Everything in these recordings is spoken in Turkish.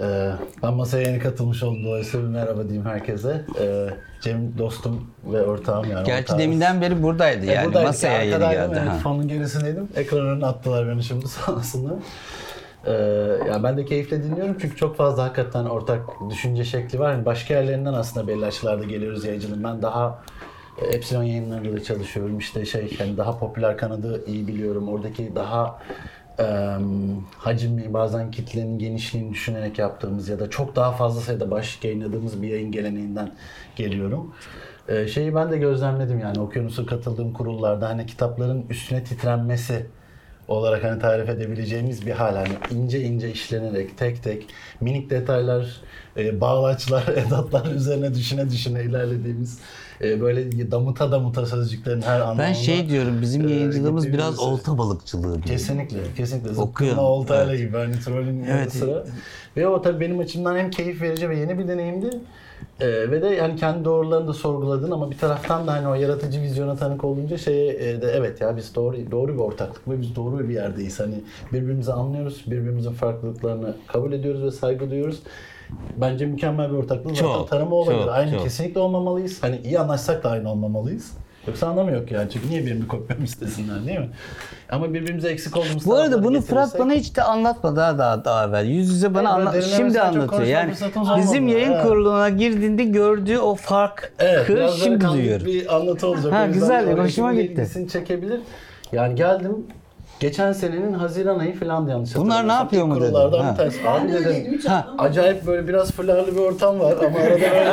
Ee, ben masaya yeni katılmış oldum dolayısıyla bir merhaba diyeyim herkese. Ee, Cem dostum ve ortağım yani. Gerçi ortağız. deminden beri buradaydı E, yani. buradaydık, Masaya yeni geldi. Ha. fonun gerisindeydim. Ekran önüne attılar beni şimdi olsunlar. Ee, yani ben de keyifle dinliyorum çünkü çok fazla hakikaten ortak düşünce şekli var. Yani başka yerlerinden aslında belli açılarda geliyoruz yayıncılığın. Ben daha e, Epsilon yayınlarında da çalışıyorum. İşte şey yani daha popüler kanadı iyi biliyorum. Oradaki daha e, hacimli bazen kitlenin genişliğini düşünerek yaptığımız ya da çok daha fazla sayıda başlık yayınladığımız bir yayın geleneğinden geliyorum. Ee, şeyi ben de gözlemledim yani Okyanus'a katıldığım kurullarda hani kitapların üstüne titrenmesi olarak hani tarif edebileceğimiz bir hal. Hani ince ince işlenerek tek tek minik detaylar, e, bağlaçlar, edatlar üzerine düşüne düşüne ilerlediğimiz e, böyle damuta damuta sözcüklerin her anlamında. Ben şey diyorum bizim e, yayıncılığımız biraz olta balıkçılığı diyor. Kesinlikle, kesinlikle. Zıpkınla oltayla Evet. gibi hani trolün Evet. sıra. Ve o tabii benim açımdan hem keyif verici ve yeni bir deneyimdi. Ee, ve de yani kendi doğrularını da sorguladın ama bir taraftan da hani o yaratıcı vizyona tanık olunca şeye e, de evet ya biz doğru doğru bir ortaklık ve biz doğru bir yerdeyiz. Hani birbirimizi anlıyoruz, birbirimizin farklılıklarını kabul ediyoruz ve saygı duyuyoruz. Bence mükemmel bir ortaklık zaten Çok, tanımı olabilir. çok, aynı çok. kesinlikle olmamalıyız. Hani iyi anlaşsak da aynı olmamalıyız. Yoksa anlamı yok yani. Çünkü niye birini kopyamı istesinler değil mi? Ama birbirimize eksik olduğumuz Bu arada bunu getirirsek- Fırat bana hiç de anlatmadı daha daha, daha evvel. Yüz yüze bana Evet, anlat şimdi anlatıyor. Yani bizim yayın Evet. kuruluna girdiğinde gördüğü o farkı Evet, şimdi duyuyorum. bir anlatı olacak. Ha, güzel, hoşuma gitti. çekebilir. Yani geldim Geçen senenin Haziran ayı falan yanlış Bunlar ne yapıyor mu İlk dedin? kurullardan Ha. bir tanesi. Ben Abi de dedim. Ha. Acayip böyle biraz fularlı bir ortam var ama arada böyle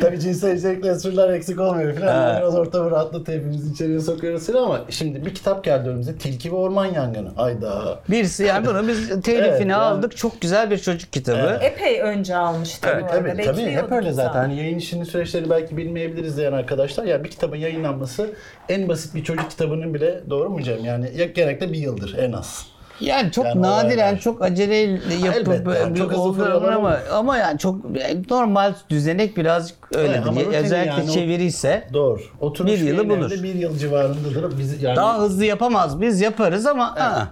tabii cinsel içerikli espriler eksik olmuyor falan. Ha. Biraz ortamı rahatlatıp hepimizi içeriye sokuyoruz falan ama şimdi bir kitap geldi önümüze. Tilki ve Orman Yangını. Ayda. Birisi yani bunu biz telifini Evet, yani- aldık. Çok güzel bir çocuk kitabı. Evet. Epey önce almıştı Tabii bu tabii, arada. tabii hep Bekliyorduk öyle zaten. Hani yayın işinin süreçleri belki bilmeyebiliriz diyen arkadaşlar. Ya bir kitabın yayınlanması en basit bir çocuk kitabının bile doğru mu Cem? Yani ya genellikle bir yıldır en az. Yani çok Yani nadiren, olaylar. çok aceleyle yapıp Elbette, yani çok fırlamalar ama olur. ama yani çok yani normal düzenek birazcık ama rutini Özellikle yani çeviri ise Doğru. Oturmuş Bir yılı bulur. Bir yıl civarındadır. Biz yani daha hızlı yapamaz biz yaparız ama ha,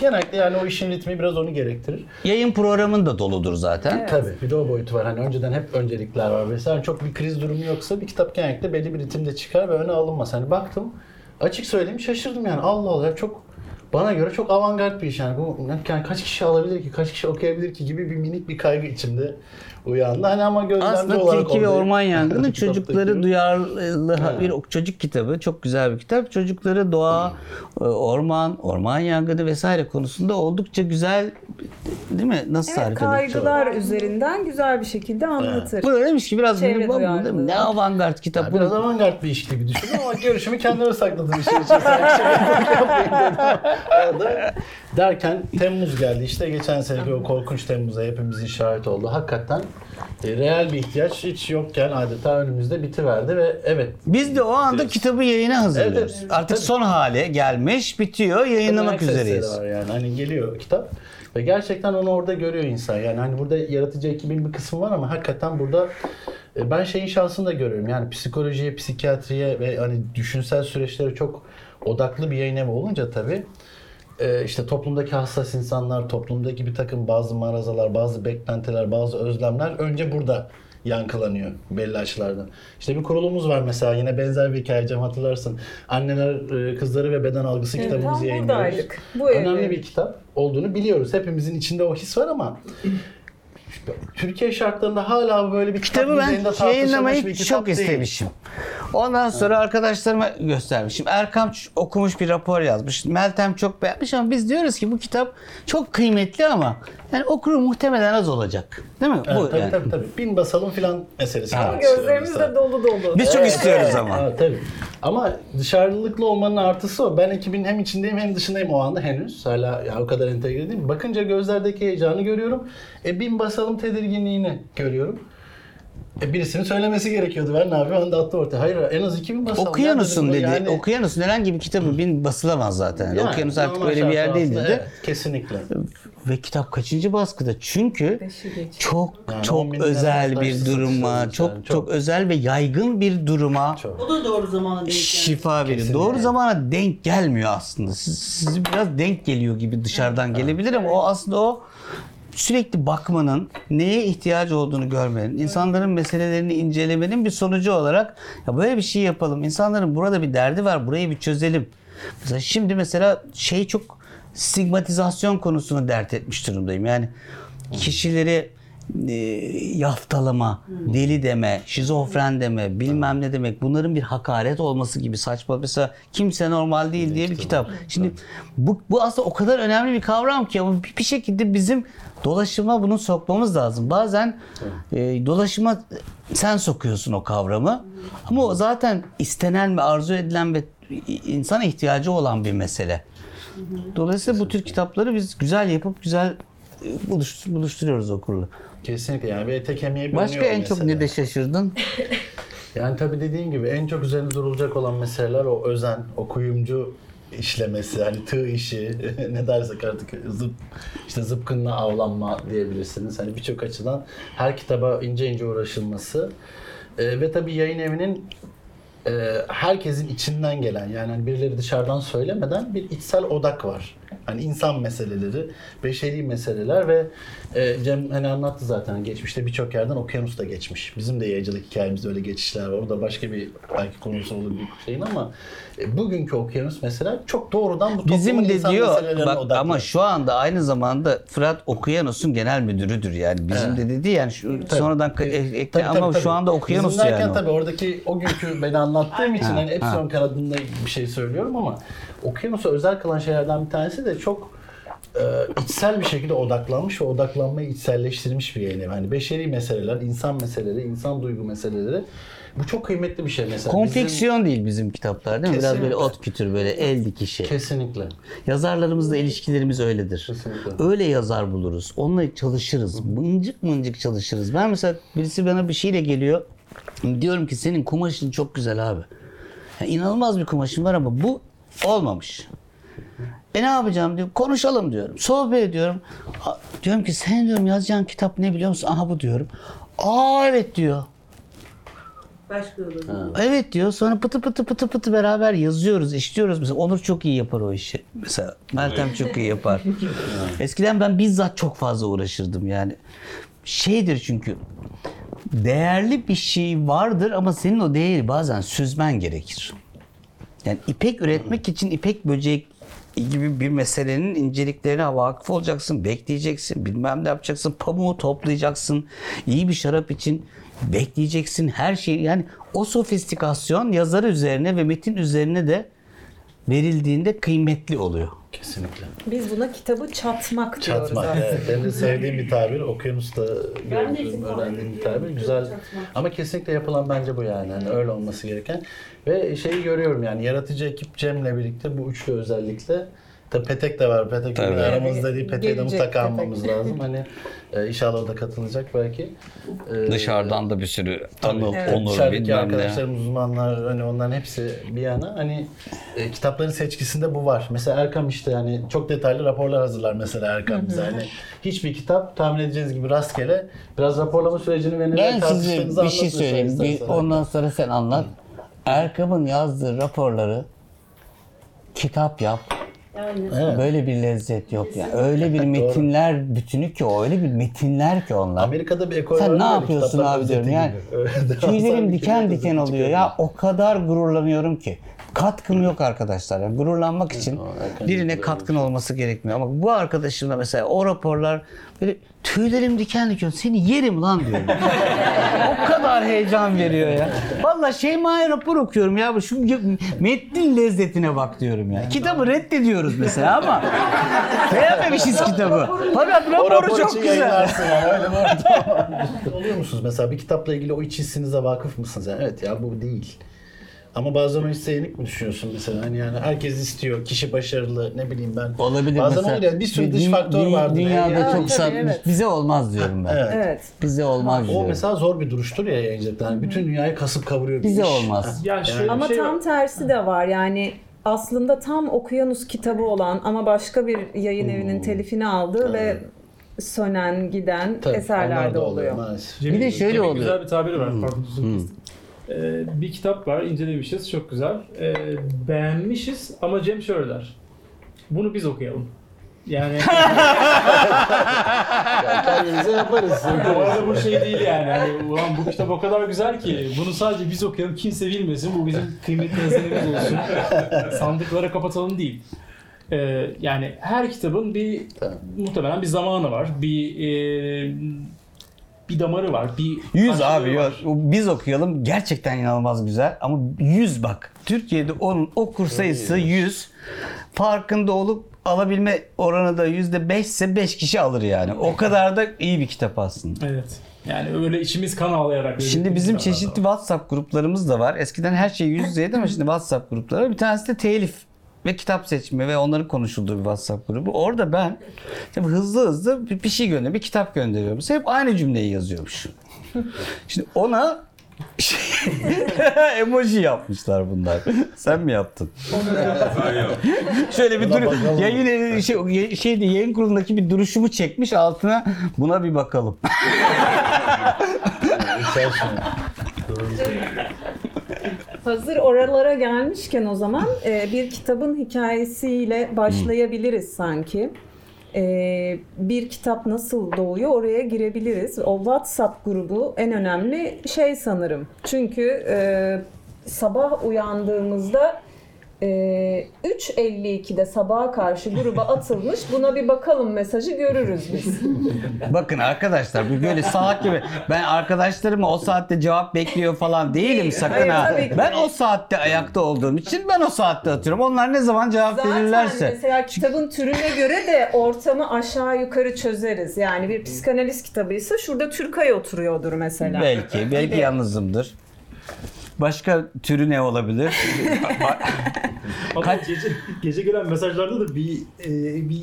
genellikle yani o işin ritmi biraz onu gerektirir. yayın programın da doludur zaten. Tabii bir de o boyutu var. Hani önceden hep öncelikler var. Mesela çok bir kriz durumu yoksa bir kitap genellikle belli bir ritimde çıkar ve öne alınmaz. Hani baktım açık söyleyeyim şaşırdım yani. Allah Allah çok bana göre çok avantgard bir iş yani. Bu yani kaç kişi alabilir ki, kaç kişi okuyabilir ki gibi bir minik bir kaygı içimde uyandı. Hani ama gözlemci Aslında olarak Tilki ve. Orman Yangını çocukları duyarlı bir çocuk kitabı. Çok güzel bir kitap. Çocukları doğa, e, orman, orman yangını vesaire konusunda oldukça güzel değil mi? Nasıl Evet, tarif kaygılar üzerinden güzel bir şekilde anlatır. Bu da demiş ki biraz Çevre bu- bu- bu- duyarlılığı. ne avantgard kitap. Yani bu. biraz avantgard bir iş gibi düşündüm ama görüşümü kendime sakladım işin içerisinde. Şey dedim. Arada derken Temmuz geldi işte geçen seneki o korkunç Temmuz'a hepimizin şahit oldu. Hakikaten e, reel bir ihtiyaç hiç yokken adeta önümüzde bitiverdi ve evet Biz de o anda diyoruz. kitabı yayına hazırlıyoruz. Evet, evet. Artık Tabii. son hale gelmiş, bitiyor, yayınlamak üzereyiz. Var yani hani geliyor kitap ve gerçekten onu orada görüyor insan. Yani hani burada yaratıcı ekibin bir kısmı var ama hakikaten burada e, ben şeyin şansını da görüyorum. Yani psikolojiye, psikiyatriye ve hani düşünsel süreçlere çok odaklı bir yayın evi olunca tabii e, işte toplumdaki hassas insanlar, toplumdaki bir takım bazı marazalar, bazı beklentiler, bazı özlemler önce burada yankılanıyor belli açılardan. İşte bir kurulumuz var mesela yine benzer bir hikaye Cem hatırlarsın. Anneler, e, Kızları ve Beden Algısı Evet, kitabımızı yayınlıyoruz. Bu Önemli evde. bir kitap olduğunu biliyoruz. Hepimizin içinde o his var ama Türkiye şartlarında hala böyle bir Kitabı ben yayınlamayı kitap çok değil. istemişim. Ondan sonra arkadaşlarıma göstermişim. Erkam okumuş bir rapor yazmış. Meltem çok beğenmiş ama biz diyoruz ki bu kitap çok kıymetli ama yani okuru muhtemelen az olacak. Değil mi? Evet, bu tabii, yani. tabii tabii. Bin basalım filan meselesi. Var. Gözlerimiz de dolu dolu. Biz çok istiyoruz ama. Ha, tabii. Ama dışarılıklı olmanın artısı o. Ben ekibin hem içindeyim hem dışındayım o anda henüz. Hala ya o kadar entegre değilim. Bakınca gözlerdeki heyecanı görüyorum. E bin basalım tedirginliğini görüyorum. E, birisinin söylemesi gerekiyordu. Ben ne yapayım? Ben de attı ortaya. Hayır en az 2000 basalım. Okyanusun Ya dedi. yani- Okyanusun herhangi bir kitabı bin basılamaz zaten. Yani Okyanus artık öyle bir yer değil dedi. evet, kesinlikle. Ve kitap kaçıncı baskıda? Çünkü çok Yani çok özel bir duruma, yani, çok, çok- çok özel ve yaygın bir duruma Çok. O da doğru zamana denk şifa veriyor. Kesinlikle. Doğru zamana denk gelmiyor aslında. Siz, sizi biraz denk geliyor gibi dışarıdan gelebilir ama o aslında o sürekli bakmanın, neye ihtiyacı olduğunu görmenin, insanların meselelerini incelemenin bir sonucu olarak ya böyle bir şey yapalım. İnsanların burada bir derdi var, burayı bir çözelim. Mesela şimdi mesela şey çok stigmatizasyon konusunu dert etmiş durumdayım. Yani kişileri e, yaftalama, deli deme, şizofren deme, bilmem ne demek bunların bir hakaret olması gibi saçma. Mesela kimse normal değil diye bir kitap. Şimdi bu, bu aslında o kadar önemli bir kavram ki ama bir, bir şekilde bizim dolaşıma bunu sokmamız lazım. Bazen e, dolaşıma sen sokuyorsun o kavramı ama o zaten istenen ve arzu edilen ve insana ihtiyacı olan bir mesele. Dolayısıyla bu tür kitapları biz güzel yapıp güzel e, buluş, buluşturuyoruz okurla. Kesinlikle yani bir ete kemiğe Başka en çok ne de şaşırdın? Yani tabii dediğin gibi en çok üzerine durulacak olan meseleler o özen, o kuyumcu işlemesi, hani tığ işi, ne dersek artık zıp, işte zıpkınla avlanma diyebilirsiniz. Hani birçok açıdan her kitaba ince ince uğraşılması. Ee, ve tabii yayın evinin herkesin içinden gelen yani hani birileri dışarıdan söylemeden bir içsel odak var. Hani insan meseleleri, beşeri meseleler ve e, Cem hani anlattı zaten geçmişte birçok yerden okyanus da geçmiş. Bizim de yayıncılık hikayemizde öyle geçişler var. O da başka bir belki konusu olur bir şeyin ama e, bugünkü okyanus mesela çok doğrudan bu toplumun Bizim de insan diyor meselelerine bak odaklı. ama şu anda aynı zamanda Fırat Okyanus'un genel müdürüdür yani. Bizim de dedi yani şu, sonradan Tabii. e- ekle Tabii, ama tabii, şu tabii. anda Okyanus Bizim derken yani. o. tabii oradaki o günkü beni anlattığım için Ha, hani Epsilon ha. kanadında bir şey söylüyorum ama Okyanus'a özel kılan şeylerden bir tanesi de çok e, içsel bir şekilde odaklanmış ve odaklanmayı içselleştirmiş bir evi. Hani beşeri meseleler, insan meseleleri, insan duygu meseleleri bu çok kıymetli bir şey mesela. Bizim- Konfeksiyon değil bizim kitaplar değil mi? Biraz böyle Kesinlikle. ot kütür böyle el dikişi. Kesinlikle. Yazarlarımızla ilişkilerimiz öyledir. Kesinlikle. Öyle yazar buluruz. Onunla çalışırız. Mıncık mıncık çalışırız. Ben mesela birisi bana bir şeyle geliyor. Diyorum ki senin kumaşın çok güzel abi. Ya inanılmaz bir kumaşın var ama bu olmamış. E ne yapacağım diyor. Konuşalım diyorum. Sohbet ediyorum. Diyorum ki sen diyorum yazacağın kitap ne biliyor musun? Aha bu diyorum. Aa evet diyor. Başka olur. Evet diyor. Sonra pıtı pıtı pıtı pıtı beraber yazıyoruz, işliyoruz. Mesela Onur çok iyi yapar o işi. Mesela Meltem çok iyi yapar. Eskiden ben bizzat çok fazla uğraşırdım yani. Şeydir çünkü değerli bir şey vardır ama senin o değeri bazen süzmen gerekir. Yani ipek üretmek için ipek böcek gibi bir meselenin inceliklerine vakıf olacaksın, bekleyeceksin, bilmem ne yapacaksın, pamuğu toplayacaksın, iyi bir şarap için bekleyeceksin, her şey yani o sofistikasyon yazar üzerine ve metin üzerine de verildiğinde kıymetli oluyor. Kesinlikle. Biz buna kitabı çatmak, diyoruz Çatmak. aslında. Evet. Benim de sevdiğim bir tabir. Okyanusta gördüğüm, öğrendiğim bir tabir. Güzel. çatmak. Ama kesinlikle yapılan bence bu yani. Hani öyle olması gereken. Ve şeyi görüyorum yani yaratıcı ekip Cem'le birlikte bu üçlü özellikle Tabii Petek de var. Petek Tabii. aramızda değil. Petek'i de mutlaka Petek. almamız lazım. Hani e, inşallah o da katılacak belki. E, Dışarıdan da bir sürü Anıl, Evet, Onur dışarıdaki bilmem ne. arkadaşlarımız, uzmanlar hani onların hepsi bir yana hani e, kitapların seçkisinde bu var. Mesela Erkam işte hani çok detaylı raporlar hazırlar mesela Erkam bize. Hani hiçbir kitap tahmin edeceğiniz gibi rastgele biraz raporlama sürecini ve neler tartıştığınızı bir şey söyleyeyim. Bir, ondan sonra sen anlat. Erkam'ın yazdığı raporları kitap yap. Aynen. Evet. Böyle bir lezzet yok ya. Öyle bir metinler bütünü ki o. Öyle bir metinler ki onlar. Amerika'da bir ekol Sen ne yapıyorsun abi diyorum yani. Tüylerim diken diken oluyor. Ya o kadar gururlanıyorum ki. Katkım yok arkadaşlar. Yani gururlanmak için birine katkın olması gerekmiyor. Ama bu arkadaşımla mesela o raporlar böyle tüylerim diken diken seni yerim lan diyorum. o kadar heyecan veriyor ya. Vallahi Şeyma'ya rapor okuyorum ya. Bu Şu metnin lezzetine bak diyorum ya. Kitabı reddediyoruz mesela ama beğenmemişiz kitabı. Fakat raporu rapor çok güzel. Oluyor musunuz mesela bir kitapla ilgili o iç hissinize vakıf mısınız? Yani evet ya bu değil. Ama bazen o hisse yenik mi düşünüyorsun mesela? Hani yani herkes istiyor, kişi başarılı, ne bileyim ben. Olabilir Bazen mesela. oluyor, bir sürü dış faktör dü- vardır. Dünyada Yani. çok tabii, sat- evet. bize olmaz diyorum ben. Evet. Evet. Bize olmaz O diyorum. mesela zor bir duruştur ya yayıncılıkta. Yani bütün dünyayı kasıp kavuruyor. Bize iş. olmaz. Ya şöyle Ama şey tam tersi de var. Yani aslında tam Okyanus kitabı olan ama başka bir yayın evinin telifini aldığı ve sönen giden Tabii, eserler de oluyor. Cemil, Bir de şöyle tabii oluyor. Güzel bir tabiri var. Pardon, sözünü kestim. Ee, bir kitap var, incelemişiz. Çok güzel. Ee, beğenmişiz ama Cem şöyle der. Bunu biz okuyalım. Yani Yani kendimize yaparız. bu arada bu şey değil yani. Hani, ulan bu kitap o kadar güzel ki bunu sadece biz okuyalım kimse bilmesin. Bu bizim kıymetli hazinemiz olsun. Sandıklara kapatalım değil. Ee, yani her kitabın bir Tamam. muhtemelen bir zamanı var. Bir e, bir damarı var. Bir 100 karşılığı abi var. Biz okuyalım. Gerçekten inanılmaz güzel. Ama 100 bak. Türkiye'de onun okur sayısı 100. Farkında olup alabilme oranı da %5 ise 5 kişi alır yani. O kadar da iyi bir kitap aslında. Evet. Yani öyle içimiz kan ağlayarak. Şimdi bizim çeşitli WhatsApp gruplarımız da var. Eskiden her şey yüz yüzeydi ama şimdi WhatsApp grupları. Bir tanesi de telif ve kitap seçimi ve onların konuşulduğu bir WhatsApp grubu. Orada ben tabii hızlı hızlı bir, bir şey gönderiyorum, bir kitap gönderiyorum. Hep aynı cümleyi yazıyormuş. Şimdi ona şey, emoji yapmışlar bunlar. Sen mi yaptın? Şöyle bir bakalım. Yayın şey, şeydi yayın kurulundaki bir duruşumu çekmiş altına buna bir bakalım. Hazır oralara gelmişken o zaman e, bir kitabın hikayesiyle başlayabiliriz sanki. E, bir kitap nasıl doğuyor oraya girebiliriz. O WhatsApp grubu en önemli şey sanırım. Çünkü e, sabah uyandığımızda e, 3.52'de sabaha karşı gruba atılmış buna bir bakalım mesajı görürüz biz. Bakın arkadaşlar bu böyle salak gibi ben arkadaşlarıma o saatte cevap bekliyor falan değilim sakın Hayır, ha. tabii ki. Ben o saatte ayakta olduğum için ben o saatte atıyorum. Onlar ne zaman cevap Zaten verirlerse. mesela kitabın türüne göre de ortamı aşağı yukarı çözeriz. Yani bir psikanaliz kitabıysa şurada Türkay oturuyordur mesela. Belki, belki yalnızımdır. Başka türü ne olabilir? Ama gece, gece gelen mesajlarda da bir e, bir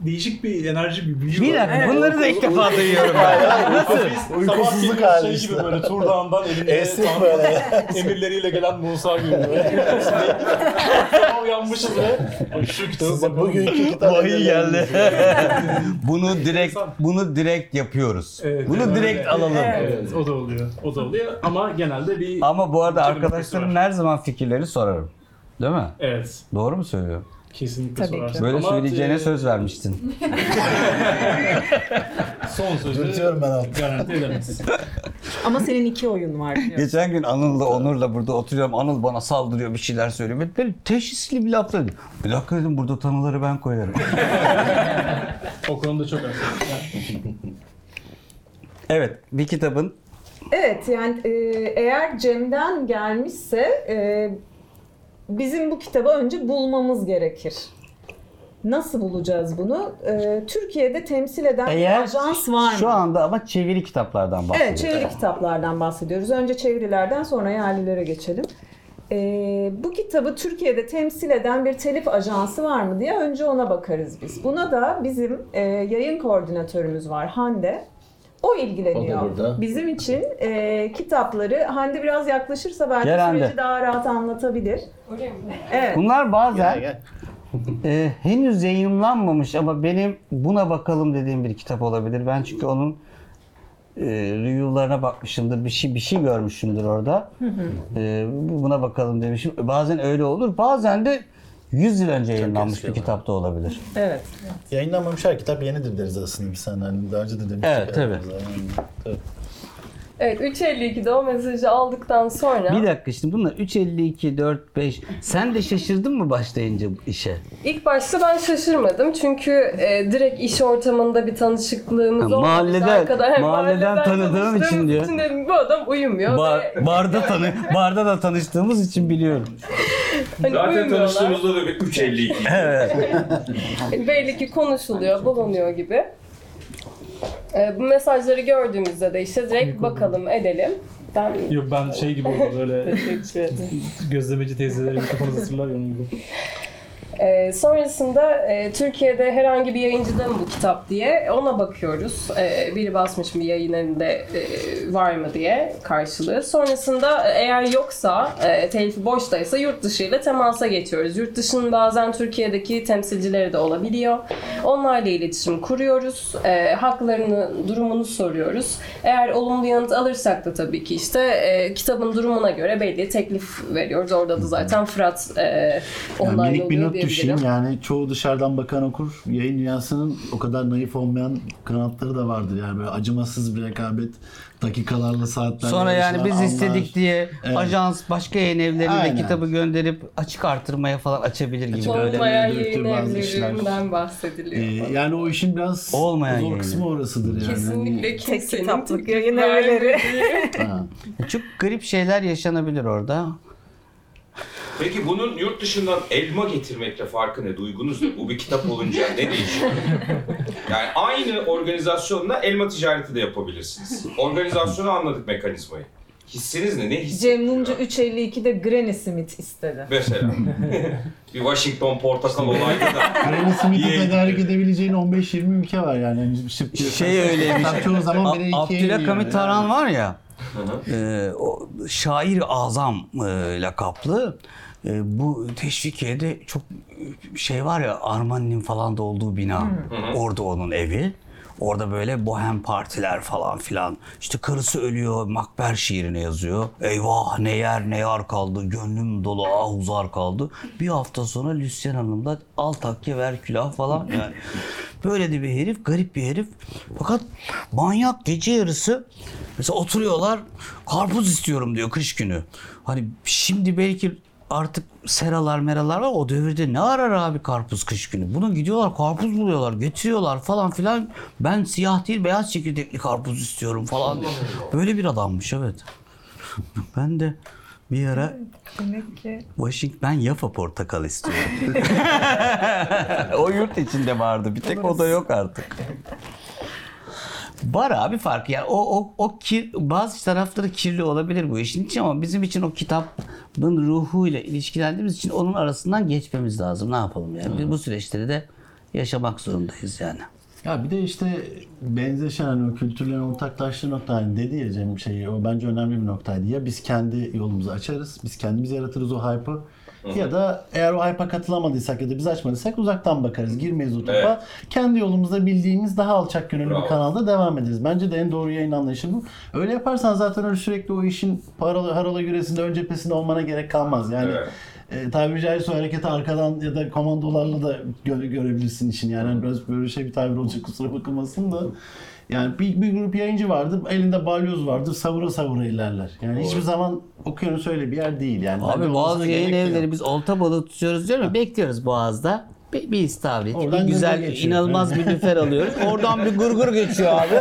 değişik bir enerji, bir büyü Bir var. dakika bunları da ilk defa duyuyorum. Nasıl? Uykusuzluk hali şey işte. gibi böyle Turdağ'ından elinde Esnek tam böyle. emirleriyle gelen Musa gibi böyle. Uyanmışız ve şu kitabı bugünkü kitap Vahiy geldi. bunu direkt bunu direkt yapıyoruz. Evet, bunu evet. direkt alalım. Evet, o da oluyor. O da oluyor ama genelde bir Ama bu arada arkadaşlarım her zaman fikirlerini sorarım. Değil mi? Evet, Doğru mu söylüyorum? Kesinlikle Tabii ki. sorarsın. Böyle Ama, söyleyeceğine e, söz vermiştin. Son sözü Dürtüyorum ben altı. garanti edemez. Ama senin iki oyun var. diyor. Geçen gün Anıl'la Onur'la burada oturuyorum. Anıl bana saldırıyor bir şeyler söylüyor. Ben Böyle teşhisli bir laflar. Bir dakika dedim burada tanıları ben koyarım. O konuda çok az. Evet bir kitabın Evet yani e, eğer Cem'den gelmişse e, bizim bu kitabı önce bulmamız gerekir. Nasıl bulacağız bunu? E, Türkiye'de temsil eden bir eğer ajans var mı? şu anda ama çeviri kitaplardan bahsediyoruz. Evet, çeviri kitaplardan bahsediyoruz. Önce çevirilerden sonra yerlilere geçelim. Ee, bu kitabı Türkiye'de temsil eden bir telif ajansı var mı diye önce ona bakarız biz. Buna da bizim e, yayın koordinatörümüz var Hande. O ilgileniyor. O da burada. Bizim için e, kitapları Hande biraz yaklaşırsa belki Gel Hande. süreci daha rahat anlatabilir. Evet. Bunlar bazen Gel, gel. e, henüz yayınlanmamış ama benim buna bakalım dediğim bir kitap olabilir. Ben çünkü onun e, review'larına bakmışımdır. Bir şey bir şey görmüşümdür orada. E, buna bakalım demişim. Bazen öyle olur. Bazen de 100 yıl önce yayınlanmış bir kitap da olabilir. Evet. Yayınlanmamış her kitap yenidir deriz aslında biz sana. Hani daha önce de demiştik. Evet, tabii. Yani, tabii. Evet 3.52'de o mesajı aldıktan sonra Bir dakika şimdi bunlar 352 4 5. Sen de şaşırdın mı başlayınca işe? ilk başta ben şaşırmadım çünkü e, direkt iş ortamında bir tanışıklığımız olmadı. mahalleden- Arkada- mahalleden tanıdığım tanıştığımız için diyor. için dedim bu adam uyumuyor. Bar, ve barda tanı barda da tanıştığımız için biliyorum. hani Zaten uyumuyorlar. tanıştığımızda da bir 3.52. Evet. Belli ki konuşuluyor, bulunuyor gibi. E, bu mesajları gördüğümüzde de işte direkt bakalım edelim. Ben Yok ben şey gibi oldum böyle gözlemeci teyzelerin kafanızı hatırlar ya onun gibi. Ee, sonrasında e, Türkiye'de herhangi bir yayıncıda mı bu kitap diye ona bakıyoruz. Ee, biri basmış mı yayın evinde e, var mı diye karşılığı. Sonrasında eğer yoksa, e, telifi boştaysa yurt dışı ile temasa geçiyoruz. Yurt dışının bazen Türkiye'deki temsilcileri de olabiliyor. Onlarla iletişim kuruyoruz. E, haklarını, durumunu soruyoruz. Eğer olumlu yanıt alırsak da tabii ki işte e, kitabın durumuna göre belli teklif veriyoruz. Orada da zaten Fırat e, Yani minik bir oluyor. Düşeyim yani çoğu dışarıdan bakan okur yayın dünyasının o kadar naif olmayan kanatları da vardır yani böyle acımasız bir rekabet dakikalarla saatlerle Sonra yani biz anlar. istedik diye Evet. ajans başka yayın evlerine Aynen. de kitabı gönderip açık artırmaya falan açabilir gibi. Olmayan yayın evlerinden bahsediliyor. Ee, yani o işin biraz Olmayan zor kısmı orasıdır yani. Kesinlikle kimsenin kitaplık yayın evleri. Çok garip şeyler yaşanabilir orada. Peki bunun yurt dışından elma getirmekle farkı ne? Duygunuz ne? Bu bir kitap olunca ne değişiyor? Yani aynı organizasyonla elma ticareti de yapabilirsiniz. Organizasyonu anladık mekanizmayı. Hissiniz ne? Ne hissiniz? Cem Mumcu 352'de Granny Smith istedi. Mesela. bir Washington portakal olaydı da. Granny Smith'i Yiyin. tedarik edebileceğin 15-20 ülke var yani. yani şıp diye Şey öyleymiş. Kitap çoğu zaman A- ikiye Abdülhamit iniyor. Taran var ya. Hı hı. e, o şair azam e, lakaplı. E, bu Teşvikiye'de çok şey var ya Armani'nin falan da olduğu bina. Orada onun evi. Orada böyle bohem partiler falan filan. İşte karısı ölüyor, makber şiirini yazıyor. Eyvah ne yer ne yar kaldı, gönlüm dolu ah uzar kaldı. Bir hafta sonra Lüsyen Hanım'la al takke ver külah falan yani. Böyle de bir herif, garip bir herif. Fakat manyak gece yarısı mesela oturuyorlar karpuz istiyorum diyor kış günü. Hani şimdi belki artık seralar meralar var o devirde ne arar abi karpuz kış günü? Bunu gidiyorlar karpuz buluyorlar getiriyorlar falan filan. Ben siyah değil beyaz çekirdekli karpuz istiyorum falan. Böyle bir adammış evet. Ben de bir ara Demek ki Washington Yafa portakal istiyorum. o yurt içinde vardı. Bir tek o da yok artık. Var abi fark. Yani o o o kir, bazı tarafları kirli olabilir bu işin için ama bizim için o kitabın ruhuyla ilişkilendiğimiz için onun arasından geçmemiz lazım. Ne yapalım yani? Biz bu süreçleri de yaşamak zorundayız yani. Ya bir de işte benzeşen hani o kültürlerin ortaklaştığı nokta hani dedi ya Cem şeyi o bence önemli bir noktaydı. Ya biz kendi yolumuzu açarız, biz kendimiz yaratırız o hype'ı. Ya da eğer o hype'a katılamadıysak ya da biz açmadıysak uzaktan bakarız. Girmeyiz o topa. Evet. Kendi yolumuzda bildiğimiz daha alçak gönüllü Bravo. bir kanalda devam ederiz. Bence de en doğru yayın anlayışı bu. Öyle yaparsan zaten öyle sürekli o işin paralı harala güresinde ön cephesinde olmana gerek kalmaz. Yani Evet. e, tabiri caizse hareketi arkadan ya da komandolarla da gö- görebilirsin işin yani. Hani biraz böyle şey bir tabir olacak kusura bakılmasın da. Yani bir, bir grup yayıncı vardı, elinde balyoz vardı, savura savura ilerler. Yani hiçbir zaman okyanus öyle bir yer değil yani. Abi bazı yayın yok. evleri biz olta balığı tutuyoruz diyor mu? Bekliyoruz boğazda. Bir, bir istavrit, Oradan bir güzel, geçiyor. inanılmaz bir lüfer alıyoruz. Oradan bir gırgır geçiyor abi.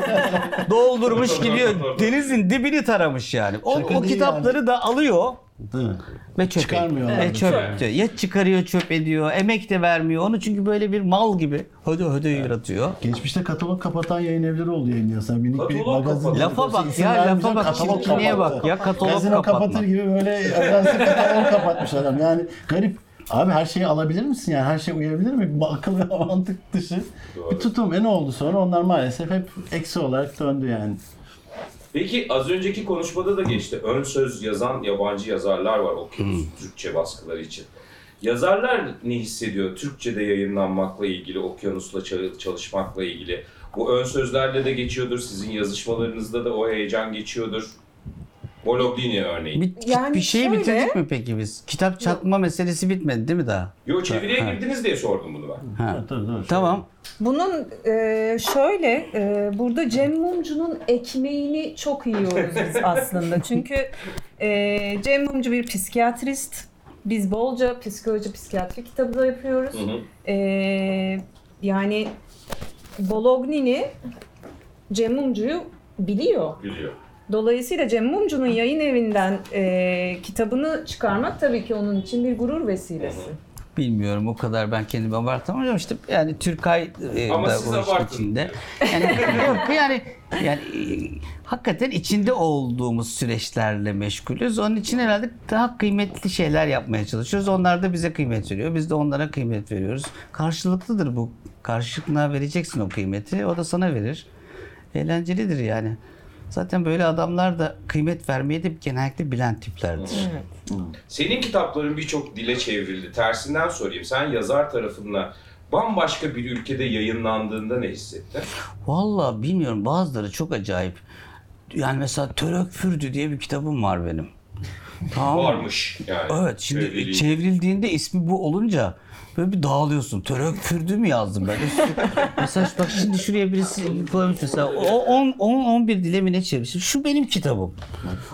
Doldurmuş gidiyor. Denizin dibini taramış yani. O, Şaka o kitapları da alıyor Değil mi? ve çöp Çıkarmıyor. Ve çöp diyor. Ya çıkarıyor çöp ediyor. Emek de vermiyor. Onu çünkü böyle bir mal gibi hödö hödö yaratıyor. Geçmişte katalog kapatan yayın evleri oldu yayın dünyasında. Minik bir Katalog magazin. kapat- Lafa bak ya, lafa bak, katalog çirkinliğe bak ya, katalog Gazino kapatma. kapatır gibi böyle ajansı katalog kapatmış adam. Yani garip. Abi her şeyi alabilir misin yani? Her şey uyabilir mi? Akıl ve mantık dışı. Bir tutum. E ne oldu sonra? Onlar maalesef hep eksi olarak döndü yani. Peki az önceki konuşmada da geçti. Ön söz yazan yabancı yazarlar var okyanus Türkçe baskıları için. Yazarlar ne hissediyor Türkçe'de yayınlanmakla ilgili, okyanusla ça- çalışmakla ilgili? Bu ön sözlerle de geçiyordur, sizin yazışmalarınızda da o heyecan geçiyordur. Bolognini örneğin. Bir, Yani bir şey şöyle- bitirdik mi peki biz? Kitap çatma meselesi bitmedi değil mi daha? Yo çeviriye Ha. girdiniz diye sordum bunu ben. Ha. Tamam. Bunun e, şöyle e, burada Cem Mumcu'nun ekmeğini çok yiyoruz biz aslında. Çünkü e, Cem Mumcu bir psikiyatrist. Biz bolca psikoloji psikiyatri kitabı da yapıyoruz. Hı hı. E, yani Bolognini Cem Mumcu'yu biliyor. Biliyor. Dolayısıyla Cem Mumcu'nun yayın evinden e, kitabını çıkarmak tabii ki onun için bir gurur vesilesi. Bilmiyorum o kadar ben kendimi abartamam ama işte yani Türkay e, Ama da siz o işin abartın. içinde. Yani yok yani yani e, hakikaten içinde olduğumuz süreçlerle meşgulüz. Onun için herhalde daha kıymetli şeyler yapmaya çalışıyoruz. Onlar da bize kıymet veriyor. Biz de onlara kıymet veriyoruz. Karşılıklıdır bu. Karşılığına vereceksin o kıymeti. O da sana verir. Eğlencelidir yani. Zaten böyle adamlar da kıymet vermeyi de genellikle bilen tiplerdir. Senin kitapların birçok dile çevrildi. Tersinden sorayım. Sen yazar tarafından bambaşka bir ülkede yayınlandığında ne hissettin? Vallahi bilmiyorum bazıları çok acayip. Yani mesela Török Fürdü diye bir kitabım var benim. Tamam mı? Varmış yani. Evet şimdi çevrildiğinde ismi bu olunca böyle bir dağılıyorsun. Török Fürdü mü yazdım ben? mesela bak şimdi şuraya birisi koymuş mesela o 10 10 11 dile mi ne çevirmiş? Şu benim kitabım.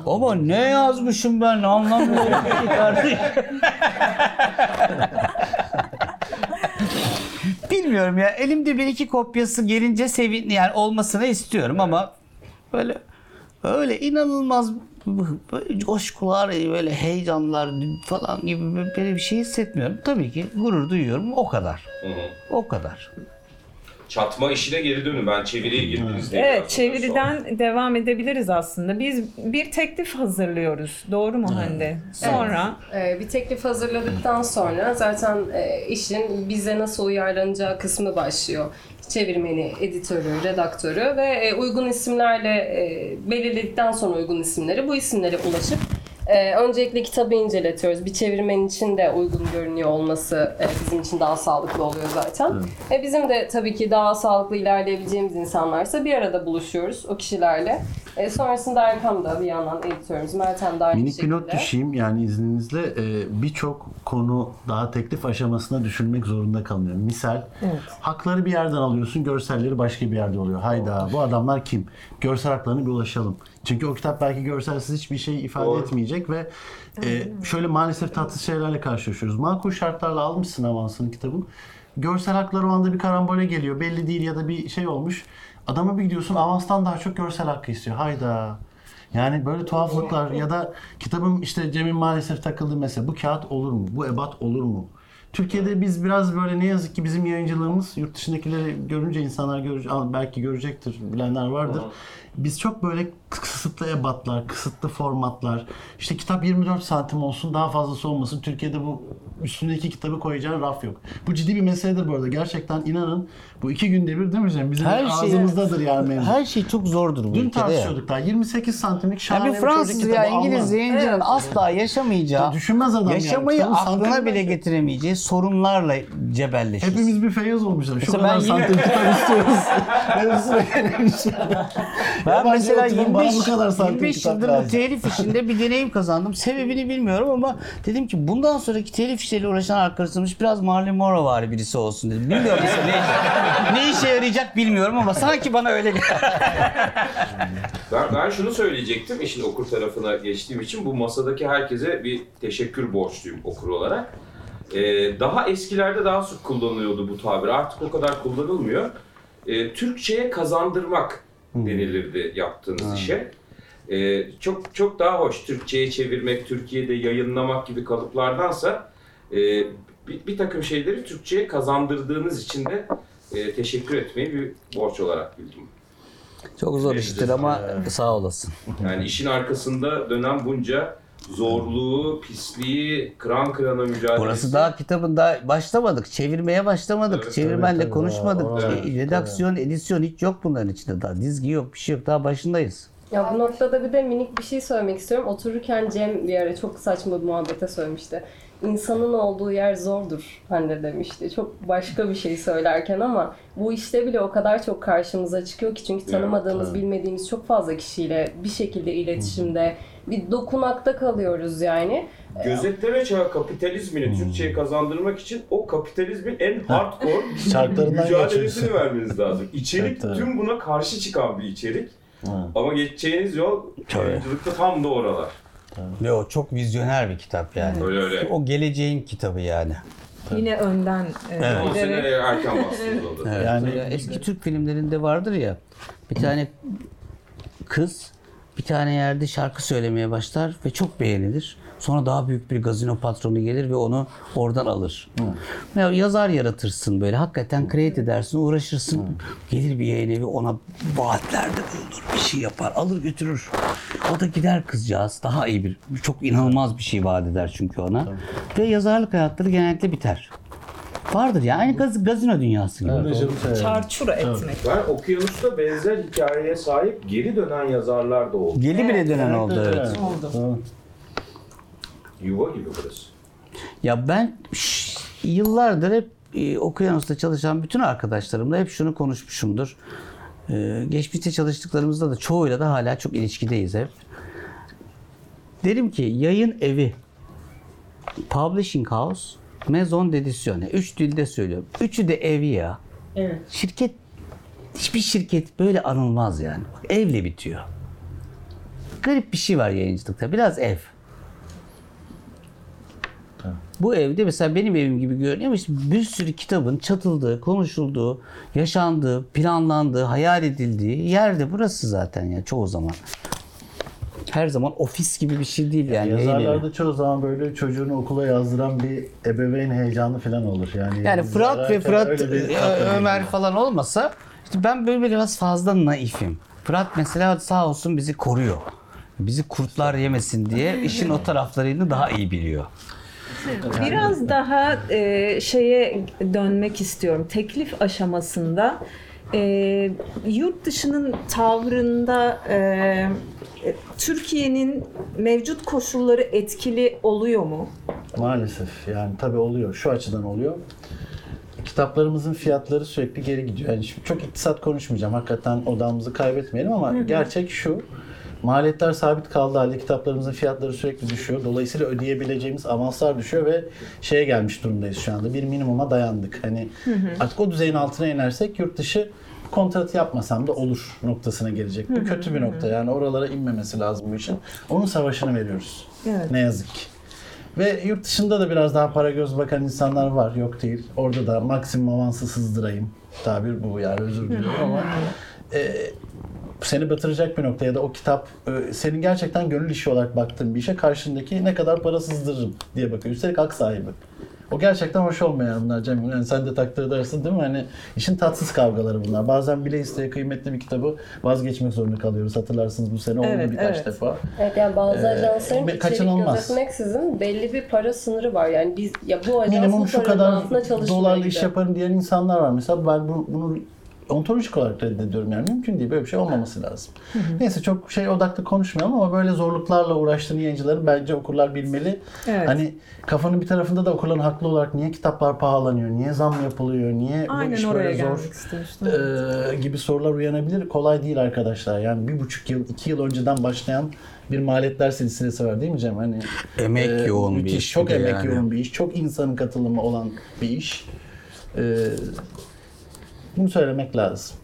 Ama ne yazmışım ben anlamıyorum ki kardeşim. Bilmiyorum ya. Elimde bir iki kopyası gelince sevin yani olmasını istiyorum ama böyle öyle inanılmaz böyle coşkular, böyle heyecanlar falan gibi böyle bir şey hissetmiyorum. Tabii ki gurur duyuyorum. O kadar. Hı hı. O kadar. Çatma işine geri dönün. Ben çeviriye girdiniz diye. Evet, biraz sonra çeviriden devam edebiliriz aslında. Biz bir teklif hazırlıyoruz. Doğru mu Hande? Sonra Ee, bir teklif hazırladıktan sonra zaten e, işin bize nasıl uyarlanacağı kısmı başlıyor. Çevirmeni, editörü, redaktörü ve e, uygun isimlerle e, belirledikten sonra uygun isimleri bu isimlere ulaşıp e, öncelikle kitabı inceletiyoruz. Bir çevirmen için de uygun görünüyor olması e, bizim için daha sağlıklı oluyor zaten. E, bizim de tabii ki daha sağlıklı ilerleyebileceğimiz insanlarsa bir arada buluşuyoruz o kişilerle. E, sonrasında Erkam da bir yandan editörümüz, Meltem de aynı Minik bir şekilde. not düşeyim yani izninizle Ee, birçok konu daha teklif aşamasına düşürmek zorunda kalınıyor. Misal hakları bir yerden alıyorsun görselleri başka bir yerde oluyor. Hayda bu adamlar kim? Görsel haklarına bir ulaşalım. Çünkü o kitap belki görselsiz hiçbir şey ifade Doğru. etmeyecek ve e, şöyle maalesef tatsız şeylerle karşılaşıyoruz. Makul şartlarla almışsın avansını kitabın. Görsel haklar o anda bir karambole geliyor. Belli değil ya da bir şey olmuş. Adama bir gidiyorsun avanstan daha çok görsel hakkı istiyor. Hayda. Yani böyle tuhaflıklar ya da kitabım işte Cem'in maalesef takıldığı mesele. Bu kağıt olur mu? Bu ebat olur mu? Türkiye'de biz biraz böyle ne yazık ki bizim yayıncılığımız yurt dışındakileri görünce insanlar görecek, belki görecektir, bilenler vardır. Biz çok böyle kısıtlı ebatlar, kısıtlı formatlar. İşte kitap 24 santim olsun, daha fazlası olmasın. Türkiye'de bu üstündeki kitabı koyacağın raf yok. Bu ciddi bir meseledir bu arada. Gerçekten inanın bu iki günde bir değil mi Cem? Bizim Her şey- ağzımızdadır yani mevzu. Her şey çok zordur bu Dün ülkede tartışıyorduk daha. 28 santimlik şahane bir Fransız çocuk ya kitabı İngiliz yayıncının asla yaşamayacağı, Ya düşünmez adam yani. yaşamayı Kitabın aklına bile getiremeyeceği sorunlarla cebelleşir. Hepimiz bir feyyaz olmuşlar. Şu Mesela kadar santim kitap istiyoruz. Mevzusuna gelmiş. Ben mesela oturum, bana 25, bu kadar santim 25 kitap yıldır bu telif işinde bir deneyim kazandım. Sebebini bilmiyorum ama dedim ki bundan sonraki telif işleriyle uğraşan arkadaşımız biraz Marley Monroe var birisi olsun dedim. Bilmiyorum mesela ne, ne işe yarayacak bilmiyorum ama sanki bana öyle geldi. Ben, ben şunu söyleyecektim işin okur tarafına geçtiğim için bu masadaki herkese bir teşekkür borçluyum okur olarak. Ee, daha eskilerde daha sık kullanılıyordu bu tabir. Artık o kadar kullanılmıyor. Ee, Türkçe'ye kazandırmak denilirdi yaptığınız işe. Ee, çok çok daha hoş. Türkçe'ye çevirmek, Türkiye'de yayınlamak gibi kalıplardansa e, bir, bir takım şeyleri Türkçe'ye kazandırdığınız için de e, teşekkür etmeyi bir borç olarak bildim. Çok zor iştir ama sağ olasın. Yani işin arkasında dönen bunca zorluğu, pisliği, kıran kırana mücadelesi. Burası daha kitabın daha başlamadık. Çevirmeye başlamadık. Evet, Çevirmenle evet, konuşmadık. evet, Redaksiyon, edisyon hiç yok bunların içinde daha. Dizgi yok, bir şey yok. Daha başındayız. Ya bu noktada bir de minik bir şey söylemek istiyorum. Otururken Cem bir ara çok saçma bir muhabbete söylemişti. İnsanın olduğu yer zordur Hande demişti. Çok başka bir şey söylerken ama bu işte bile o kadar çok karşımıza çıkıyor ki çünkü tanımadığımız, bilmediğimiz çok fazla kişiyle bir şekilde iletişimde bir dokunakta kalıyoruz yani. Gözetleme çağı kapitalizmini Türkçe'ye kazandırmak için o kapitalizmin en hardcore Şartlarından mücadelesini vermeniz lazım. İçerik Evet, evet. tüm buna karşı çıkan bir içerik. Ha. Ama geçeceğiniz yol yayıncılıkta tam da oralar. Yo, çok vizyoner bir kitap yani. Öyle öyle. O geleceğin kitabı yani. yine önden e, O sene giderek erken. Evet. Yani- Ya eski Türk filmlerinde vardır ya bir tane kız bir tane yerde şarkı söylemeye başlar ve çok beğenilir. Sonra daha büyük bir gazino patronu gelir ve onu oradan alır. Ya yazar yaratırsın böyle. Hakikaten create edersin, uğraşırsın. Gelir bir yayın evi ona vaatlerde bulunur. Bir şey yapar, alır götürür. O da gider kızcağız. Daha iyi bir, çok inanılmaz bir şey vaat eder çünkü ona. Ve yazarlık hayatları genellikle biter. Vardır yani. Aynı gaz, gazino dünyası gibi. Evet, onu severim. Çarçura etmek. Ben okyanusta benzer hikayeye sahip geri dönen yazarlar da oldu. Geli bile dönen oldu evet. Tamam. Yuva gibi burası. Ya ben şş, yıllardır hep e, Okyanus'ta çalışan bütün arkadaşlarımla hep şunu konuşmuşumdur. E, geçmişte çalıştıklarımızda da çoğuyla da hala çok ilişkideyiz hep. Derim ki yayın evi, publishing house, maison d'edition. Üç dilde söylüyorum. Üçü de evi ya. Evet. Şirket, hiçbir şirket böyle anılmaz yani. Bak, evle bitiyor. Garip bir şey var yayıncılıkta. Biraz ev. Bu evde mesela benim evim gibi görünüyor ama işte bir sürü kitabın çatıldığı, konuşulduğu, yaşandığı, planlandığı, hayal edildiği yerde burası zaten ya çoğu zaman. Her zaman ofis gibi bir şey değil yani. yayın evi. Yazarlarda çoğu zaman böyle çocuğunu okula yazdıran bir ebeveyn heyecanı falan olur. Yani, Yani Fırat ve Fırat e, Ömer falan olmasa işte ben böyle biraz fazla naifim. Fırat mesela sağ olsun bizi koruyor. Bizi kurtlar yemesin diye işin o taraflarını daha iyi biliyor. Biraz daha e, şeye dönmek istiyorum. Teklif aşamasında e, yurt dışının tavrında e, Türkiye'nin mevcut koşulları etkili oluyor mu? Maalesef yani tabii oluyor. Şu açıdan oluyor. Kitaplarımızın fiyatları sürekli geri gidiyor. Yani şimdi çok iktisat konuşmayacağım. Hakikaten odamızı kaybetmeyelim ama gerçek şu. Maliyetler sabit kaldığı halde kitaplarımızın fiyatları sürekli düşüyor. Dolayısıyla ödeyebileceğimiz avanslar düşüyor ve şeye gelmiş durumdayız şu anda. Bir minimuma dayandık. Hani artık o düzeyin altına inersek yurt dışı kontratı yapmasam da olur noktasına gelecek. Bu kötü bir nokta. Yani oralara inmemesi lazım bu işin. Onun savaşını veriyoruz. Evet. Ne yazık ki. Ve yurt dışında da biraz daha para göz bakan insanlar var. Yok değil. Orada da maksimum avansı sızdırayım. Tabir bu yani özür diliyorum ama e, seni batıracak bir nokta ya da o kitap e, senin gerçekten gönül işi olarak baktığın bir işe karşındaki ne kadar para sızdırırım diye bakıyor. Üstelik hak sahibi. O gerçekten hoş olmayan bunlar Cem. Yani sen de takdir edersin değil mi? Hani işin tatsız kavgaları bunlar. Bazen bile isteye kıymetli bir kitabı vazgeçmek zorunda kalıyoruz. Hatırlarsınız bu sene oldu Evet, birkaç evet. defa. Evet yani bazı Ee, ajansların içerik kaçınılmaz. gözetmeksizin belli bir para sınırı var. Yani biz ya bu ajans minimum şu kadar gibi. iş yaparım diyen insanlar var. Mesela ben bu- bunu ontolojik olarak reddediyorum yani mümkün değil böyle bir şey olmaması lazım. Neyse çok şey odaklı konuşmayalım ama böyle zorluklarla uğraştığını yayıncıların bence okurlar bilmeli. Evet. Hani kafanın bir tarafında da okurların haklı olarak niye kitaplar pahalanıyor, niye zam yapılıyor, niye bu Aynen iş oraya böyle zor ee, gibi sorular uyanabilir. Kolay değil arkadaşlar. Yani bir buçuk yıl, iki yıl önceden başlayan bir maliyetler silsilesi var değil mi Cem? Hani Emek yoğun bir müthiş, iş Çok bir emek yani. yoğun bir iş. Çok insanın katılımı olan bir iş. Ee, bunu söylemek lazım.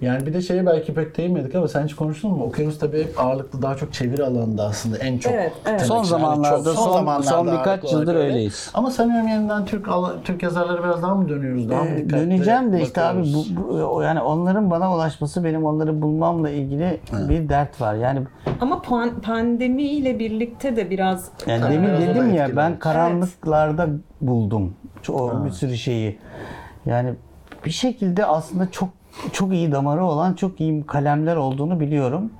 Yani bir de şeye belki pek değinmedik ama sen hiç konuştun mu? Okyanus tabii ağırlıklı daha çok çeviri alanında aslında en çok. Evet, evet. Son. Yani zamanlarda, çok- son- son birkaç ağırlıklı yıldır olarak öyle. öyleyiz. Ama sanıyorum yeniden Türk Türk yazarları biraz daha mı dönüyoruz? Daha mı Ee, dikkatli döneceğim de işte abi bakıyoruz? bu, bu- o yani onların bana ulaşması benim onları bulmamla ilgili bir dert var. Yani Ama pan- pandemiyle birlikte de biraz yani demin dedim ya ben karanlıklarda buldum o bir sürü şeyi. Yani bir şekilde aslında çok çok iyi damarı olan çok iyi kalemler olduğunu biliyorum.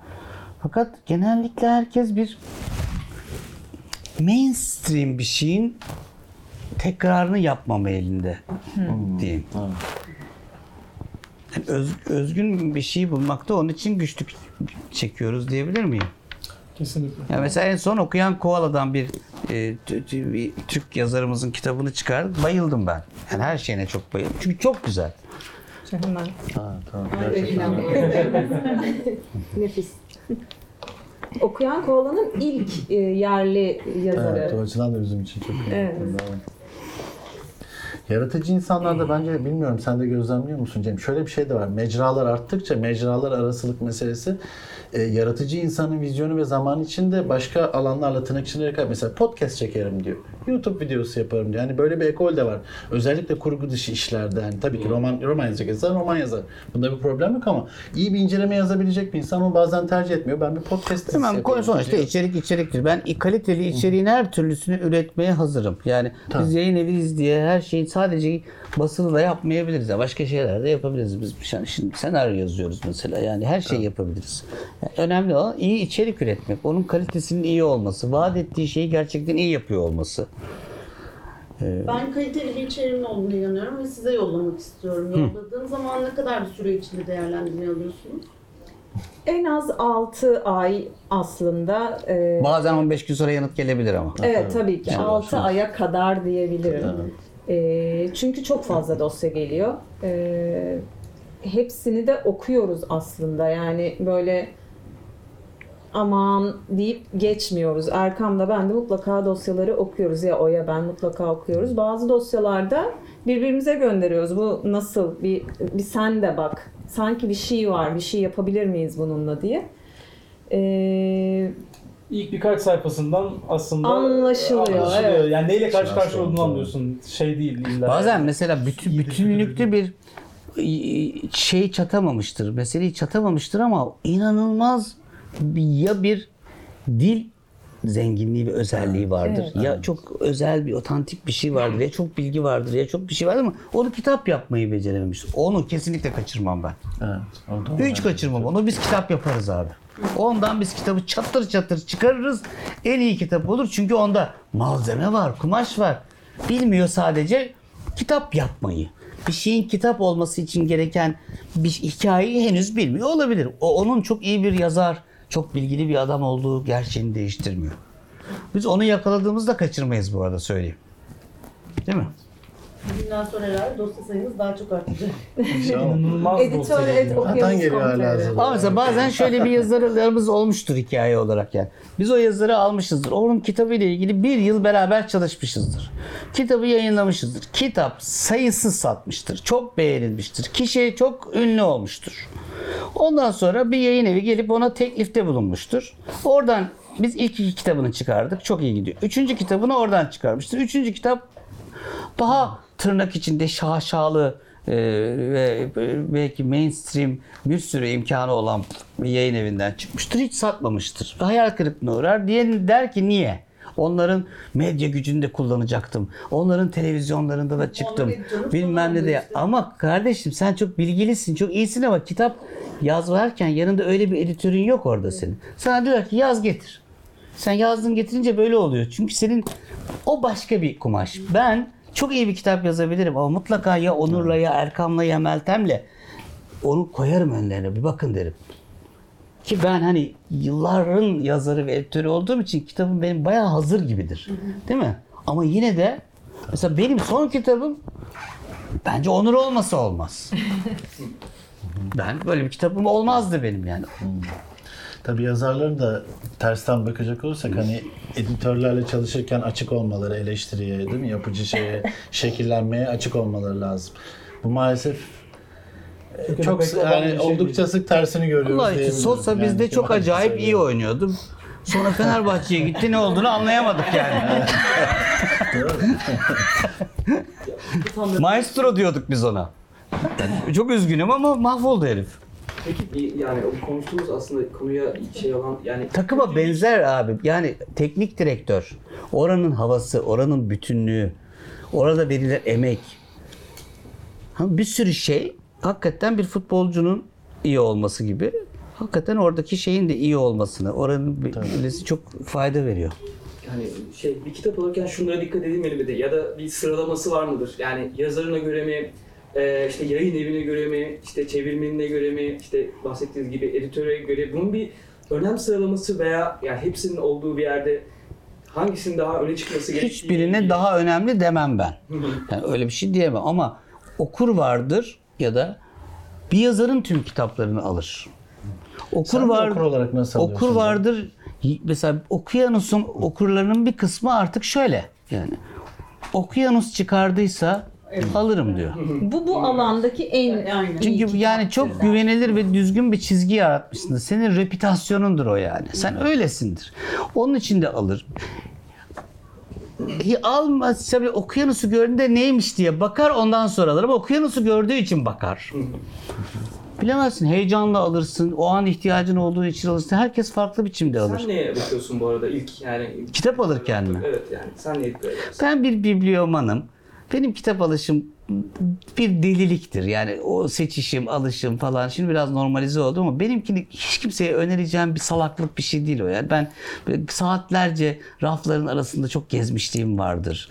Fakat genellikle herkes bir mainstream bir şeyin tekrarını yapmama elinde diyeyim. Yani öz- özgün bir şey bulmakta onun için güçlük çekiyoruz diyebilir miyim? Kesinlikle. Yani mesela en son okuyan Koala'dan bir, e, bir Türk yazarımızın kitabını çıkardık. Bayıldım ben. Yani her şeyine çok bayıldım. Çünkü çok güzel. hemen Ha, tamam. Gerçekten. nefis. Okuyan Koala'nın ilk e, yerli yazarı. Evet, o açıdan da bizim için çok iyi. Evet. Yaratıcı insanlarda bence bilmiyorum sen de gözlemliyor musun Cem? Şöyle bir şey de var. Mecralar arttıkça mecralar arasılık meselesi e, yaratıcı insanın vizyonu ve zamanı içinde başka alanlarla tırnak içinde rekabet. Mesela podcast çekerim diyor. YouTube videosu yaparım diyor. Yani böyle bir ekol de var. Özellikle kurgu dışı işlerde. Yani tabii ki roman roman yazacak insan roman yazar. Bunda bir problem yok ama iyi bir inceleme yazabilecek bir insan onu bazen tercih etmiyor. Ben bir podcast Tamam konu sonuçta diyor. içerik içeriktir. Ben kaliteli içeriğin her türlüsünü üretmeye hazırım. Yani biz yayın eviyiz diye her şeyi sadece basılı da yapmayabiliriz. Ya başka şeyler de yapabiliriz. Biz yani şimdi senaryo yazıyoruz mesela. Yani her şeyi yapabiliriz. Yani önemli olan iyi içerik üretmek. Onun kalitesinin iyi olması. Vaat ettiği şeyi gerçekten iyi yapıyor olması. Ben kaliteli bir içeriğimin olduğunu inanıyorum ve size yollamak istiyorum. Yolladığım zaman ne kadar bir süre içinde değerlendirme alıyorsunuz? En az 6 ay aslında. e, Bazen 15 gün sonra yanıt gelebilir ama. Evet tabii ki Yani 6 olsun. aya kadar diyebilirim. Ee, çünkü çok fazla dosya geliyor. Ee, hepsini de okuyoruz aslında. Yani böyle aman deyip geçmiyoruz. Erkam da ben de mutlaka dosyaları okuyoruz. Ya o ya ben mutlaka okuyoruz. Bazı dosyalarda birbirimize gönderiyoruz. Bu nasıl? Bir, bir sen de bak. Sanki bir şey var. Bir şey yapabilir miyiz bununla diye. Ee, İlk birkaç sayfasından aslında Anlaşılıyor, evet. Yani neyle karşı karşıya Anlaşılıyor, olduğunu anlıyorsun. Şey değil illa. Bazen mesela bütün, bütünlüklü bir şey çatamamıştır. Meseleyi çatamamıştır ama inanılmaz bir, ya bir dil zenginliği ve özelliği vardır. Evet. Ya çok özel bir, otantik bir şey vardır. Ya çok bilgi vardır. Ya çok bir şey vardır ama onu kitap yapmayı becerememiştir. Onu kesinlikle kaçırmam ben. Evet. o da Hiç kaçırmam. Onu biz kitap yaparız abi. Ondan biz kitabı çatır çatır çıkarırız. En iyi kitap olur. Çünkü onda malzeme var, kumaş var. Bilmiyor sadece kitap yapmayı. Bir şeyin kitap olması için gereken bir hikayeyi henüz bilmiyor olabilir. O onun çok iyi bir yazar, çok bilgili bir adam olduğu gerçeğini değiştirmiyor. Biz onu yakaladığımızda kaçırmayız bu arada söyleyeyim. Değil mi? Bugünden sonra herhalde dosya sayınız daha çok artacak. İnanılmaz Editör et geliyor. Zaten geliyor okyanus hala komple. Ama mesela bazen şöyle bir yazarlarımız olmuştur hikaye olarak yani. Biz o yazarı almışızdır. Onun kitabıyla ilgili bir yıl beraber çalışmışızdır. Kitabı yayınlamışızdır. Kitap sayısız satmıştır. Çok beğenilmiştir. Kişi çok ünlü olmuştur. Ondan sonra bir yayın evi gelip ona teklifte bulunmuştur. Oradan biz ilk iki kitabını çıkardık. Çok iyi gidiyor. Üçüncü kitabını oradan çıkarmıştır. Üçüncü kitap daha tırnak içinde şaşalı e, ve belki mainstream bir sürü imkanı olan bir yayın evinden çıkmıştır. Hiç satmamıştır. Hayal kırıklığına uğrar. Diye der ki niye? Onların medya gücünü de kullanacaktım. Onların televizyonlarında da çıktım. Bilmem ne de. Ama kardeşim sen çok bilgilisin, çok iyisin ama kitap yazarken yanında öyle bir editörün yok orada senin. Sana diyor ki yaz getir. Sen yazdın getirince böyle oluyor. Çünkü senin o başka bir kumaş. Ben çok iyi bir kitap yazabilirim ama mutlaka ya Onur'la ya Erkam'la ya Meltem'le onu koyarım önlerine bir bakın derim. Ki ben hani yılların yazarı ve editörü olduğum için kitabım benim bayağı hazır gibidir. Değil mi? Ama yine de mesela benim son kitabım bence Onur olmasa olmaz. ben böyle bir kitabım olmazdı benim yani. Tabii yazarların da tersten bakacak olursak hani editörlerle çalışırken açık olmaları eleştiriye, değil mi? Yapıcı şeye, şekillenmeye açık olmaları lazım. Bu maalesef e, Türkiye'de çok yani şey oldukça değil. sık tersini görüyoruz Allah için diyebilirim. Sosa Yani bizde çok acayip iyi söylüyorum. oynuyordu. Sonra Fenerbahçe'ye gitti ne olduğunu anlayamadık yani. Maestro diyorduk biz ona. Yani çok üzgünüm ama mahvoldu herif. Peki yani o konuştuğumuz aslında konuya şey olan yani Takıma benzer abi. Yani teknik direktör, oranın havası, oranın bütünlüğü, orada verilen emek. Bir sürü şey hakikaten bir futbolcunun iyi olması gibi. Hakikaten oradaki şeyin de iyi olmasını, oranın birisi çok fayda veriyor. hani şey bir kitap alırken şunlara dikkat edilmeli midir ya da bir sıralaması var mıdır? Yani yazarına göre mi e, işte yayın evine göre mi, işte çevirmenine göre mi, işte bahsettiğiniz gibi editöre göre bunun bir önem sıralaması veya yani hepsinin olduğu bir yerde hangisinin daha öne çıkması gerektiği Hiçbirine daha önemli demem ben. Yani öyle bir şey diyemem ama okur vardır ya da bir yazarın tüm kitaplarını alır. Okur Sen var okur olarak nasıl Okur vardır. Mesela Okyanus'un okurlarının bir kısmı artık şöyle yani. Okyanus çıkardıysa alırım diyor. Bu bu alandaki en Aynen. Çünkü yani çok güvenilir ve düzgün bir çizgi yaratmışsındır. Senin reputasyonundur o yani. Sen öylesindir. Onun için de alır. hi- almaz tabii okyanusu gördüğünde neymiş diye bakar ondan sonra alır ama okyanusu gördüğü için bakar. Bilemezsin heyecanla alırsın o an ihtiyacın olduğu için alırsın herkes farklı biçimde alır. Sen neye bakıyorsun bu arada ilk yani? Kitap alırken mi? Evet yani sen neye edersin? Ben bir bibliomanım. Benim kitap alışım bir deliliktir. Yani o seçişim, alışım falan. Şimdi biraz normalize oldu ama benimkini hiç kimseye önereceğim bir salaklık bir şey değil o. Yani ben saatlerce rafların arasında çok gezmişliğim vardır.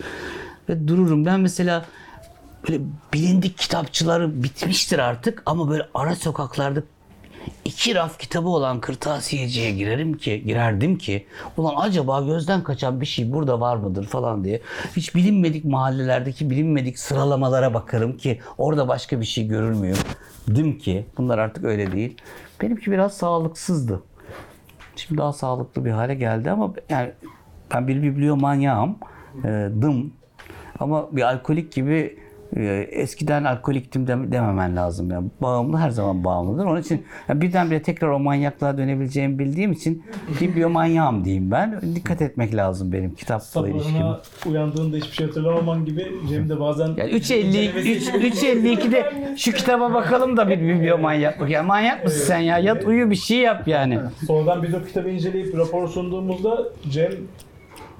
Ve dururum. Ben mesela böyle bilindik kitapçıları bitmiştir artık ama böyle ara sokaklarda iki raf kitabı olan kırtasiyeciye girerim ki girerdim ki ulan acaba gözden kaçan bir şey burada var mıdır falan diye hiç bilinmedik mahallelerdeki bilinmedik sıralamalara bakarım ki orada başka bir şey görür müyüm? Dim ki bunlar artık öyle değil. Benimki biraz sağlıksızdı. Şimdi daha sağlıklı bir hale geldi ama yani ben bir bibliomanyağım e, dım. Ama bir alkolik gibi eskiden alkoliktim dem- dememen lazım. Yani bağımlı her zaman bağımlıdır. Onun için yani birdenbire tekrar o manyaklığa dönebileceğimi bildiğim için bibliomanyağım diyeyim ben. Dikkat etmek lazım benim kitapla ilişkim. Uyandığında hiçbir şey hatırlamaman gibi Cem de bazen Yani 3.50 3 3.52'de şu kitaba bakalım da bir bibliomanyaklık. Ya manyak mısın sen ya? Yat uyu bir şey yap yani. sonradan biz o kitabı inceleyip rapor sunduğumuzda Cem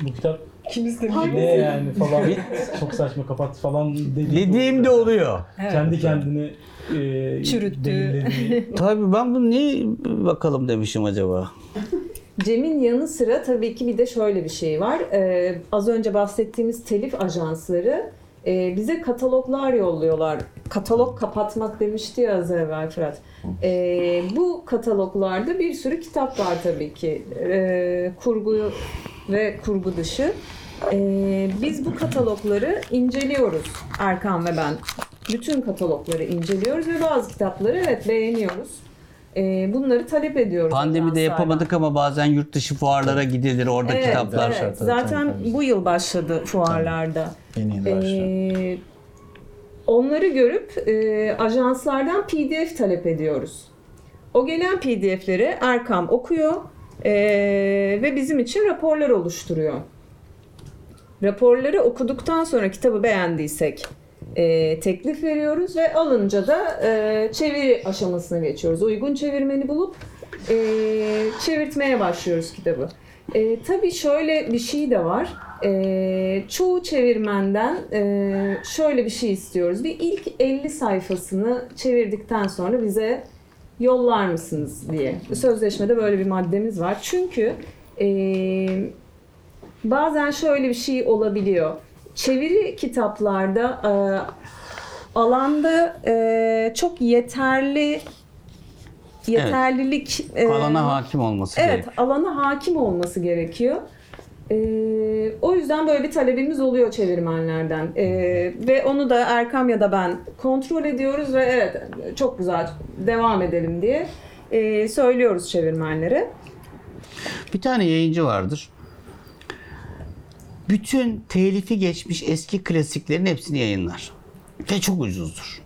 bu kitap ne yani falan çok saçma kapat falan dedi. Dediğim de oluyor. Kendi kendini e, Çürüttü. Tabii ben bunu niye bakalım demişim acaba? Cem'in yanı sıra tabii ki bir de şöyle bir şey var. Ee, az önce bahsettiğimiz telif ajansları e, bize kataloglar yolluyorlar. Katalog kapatmak demişti ya az evvel Fırat. Ee, bu kataloglarda bir sürü kitap var tabii ki. Ee, kurgu ve kurgu dışı. Ee, biz bu katalogları inceliyoruz Erkan ve ben. Bütün katalogları inceliyoruz ve bazı kitapları evet beğeniyoruz. Ee, bunları talep ediyoruz. Pandemide yapamadık ama bazen yurt dışı fuarlara gidilir. Orada Evet, kitaplar. evet. Zaten tabii, tabii. bu yıl başladı fuarlarda. Yeni yeni başlıyor. Ee, onları görüp e, ajanslardan PDF talep ediyoruz. O gelen PDF'leri Erkam okuyor e, ve bizim için raporlar oluşturuyor. Raporları okuduktan sonra kitabı beğendiysek e, teklif veriyoruz ve alınca da e, çeviri aşamasına geçiyoruz. Uygun çevirmeni bulup e, çevirtmeye başlıyoruz kitabı. E, tabii şöyle bir şey de var. E, çoğu çevirmenden e, şöyle bir şey istiyoruz. Bir ilk 50 sayfasını çevirdikten sonra bize yollar mısınız diye. Sözleşmede böyle bir maddemiz var. Çünkü e, bazen şöyle bir şey olabiliyor. Çeviri kitaplarda e, alanda e, çok yeterli yeterlilik e, Alana hakim olması Evet, gerekiyor. alana hakim olması gerekiyor. Ee, o yüzden böyle bir talebimiz oluyor çevirmenlerden. Ee, ve onu da Erkam ya da ben kontrol ediyoruz ve evet çok güzel devam edelim diye e, söylüyoruz çevirmenlere. Bir tane yayıncı vardır. Bütün telifi geçmiş eski klasiklerin hepsini yayınlar. Ve çok ucuzdur.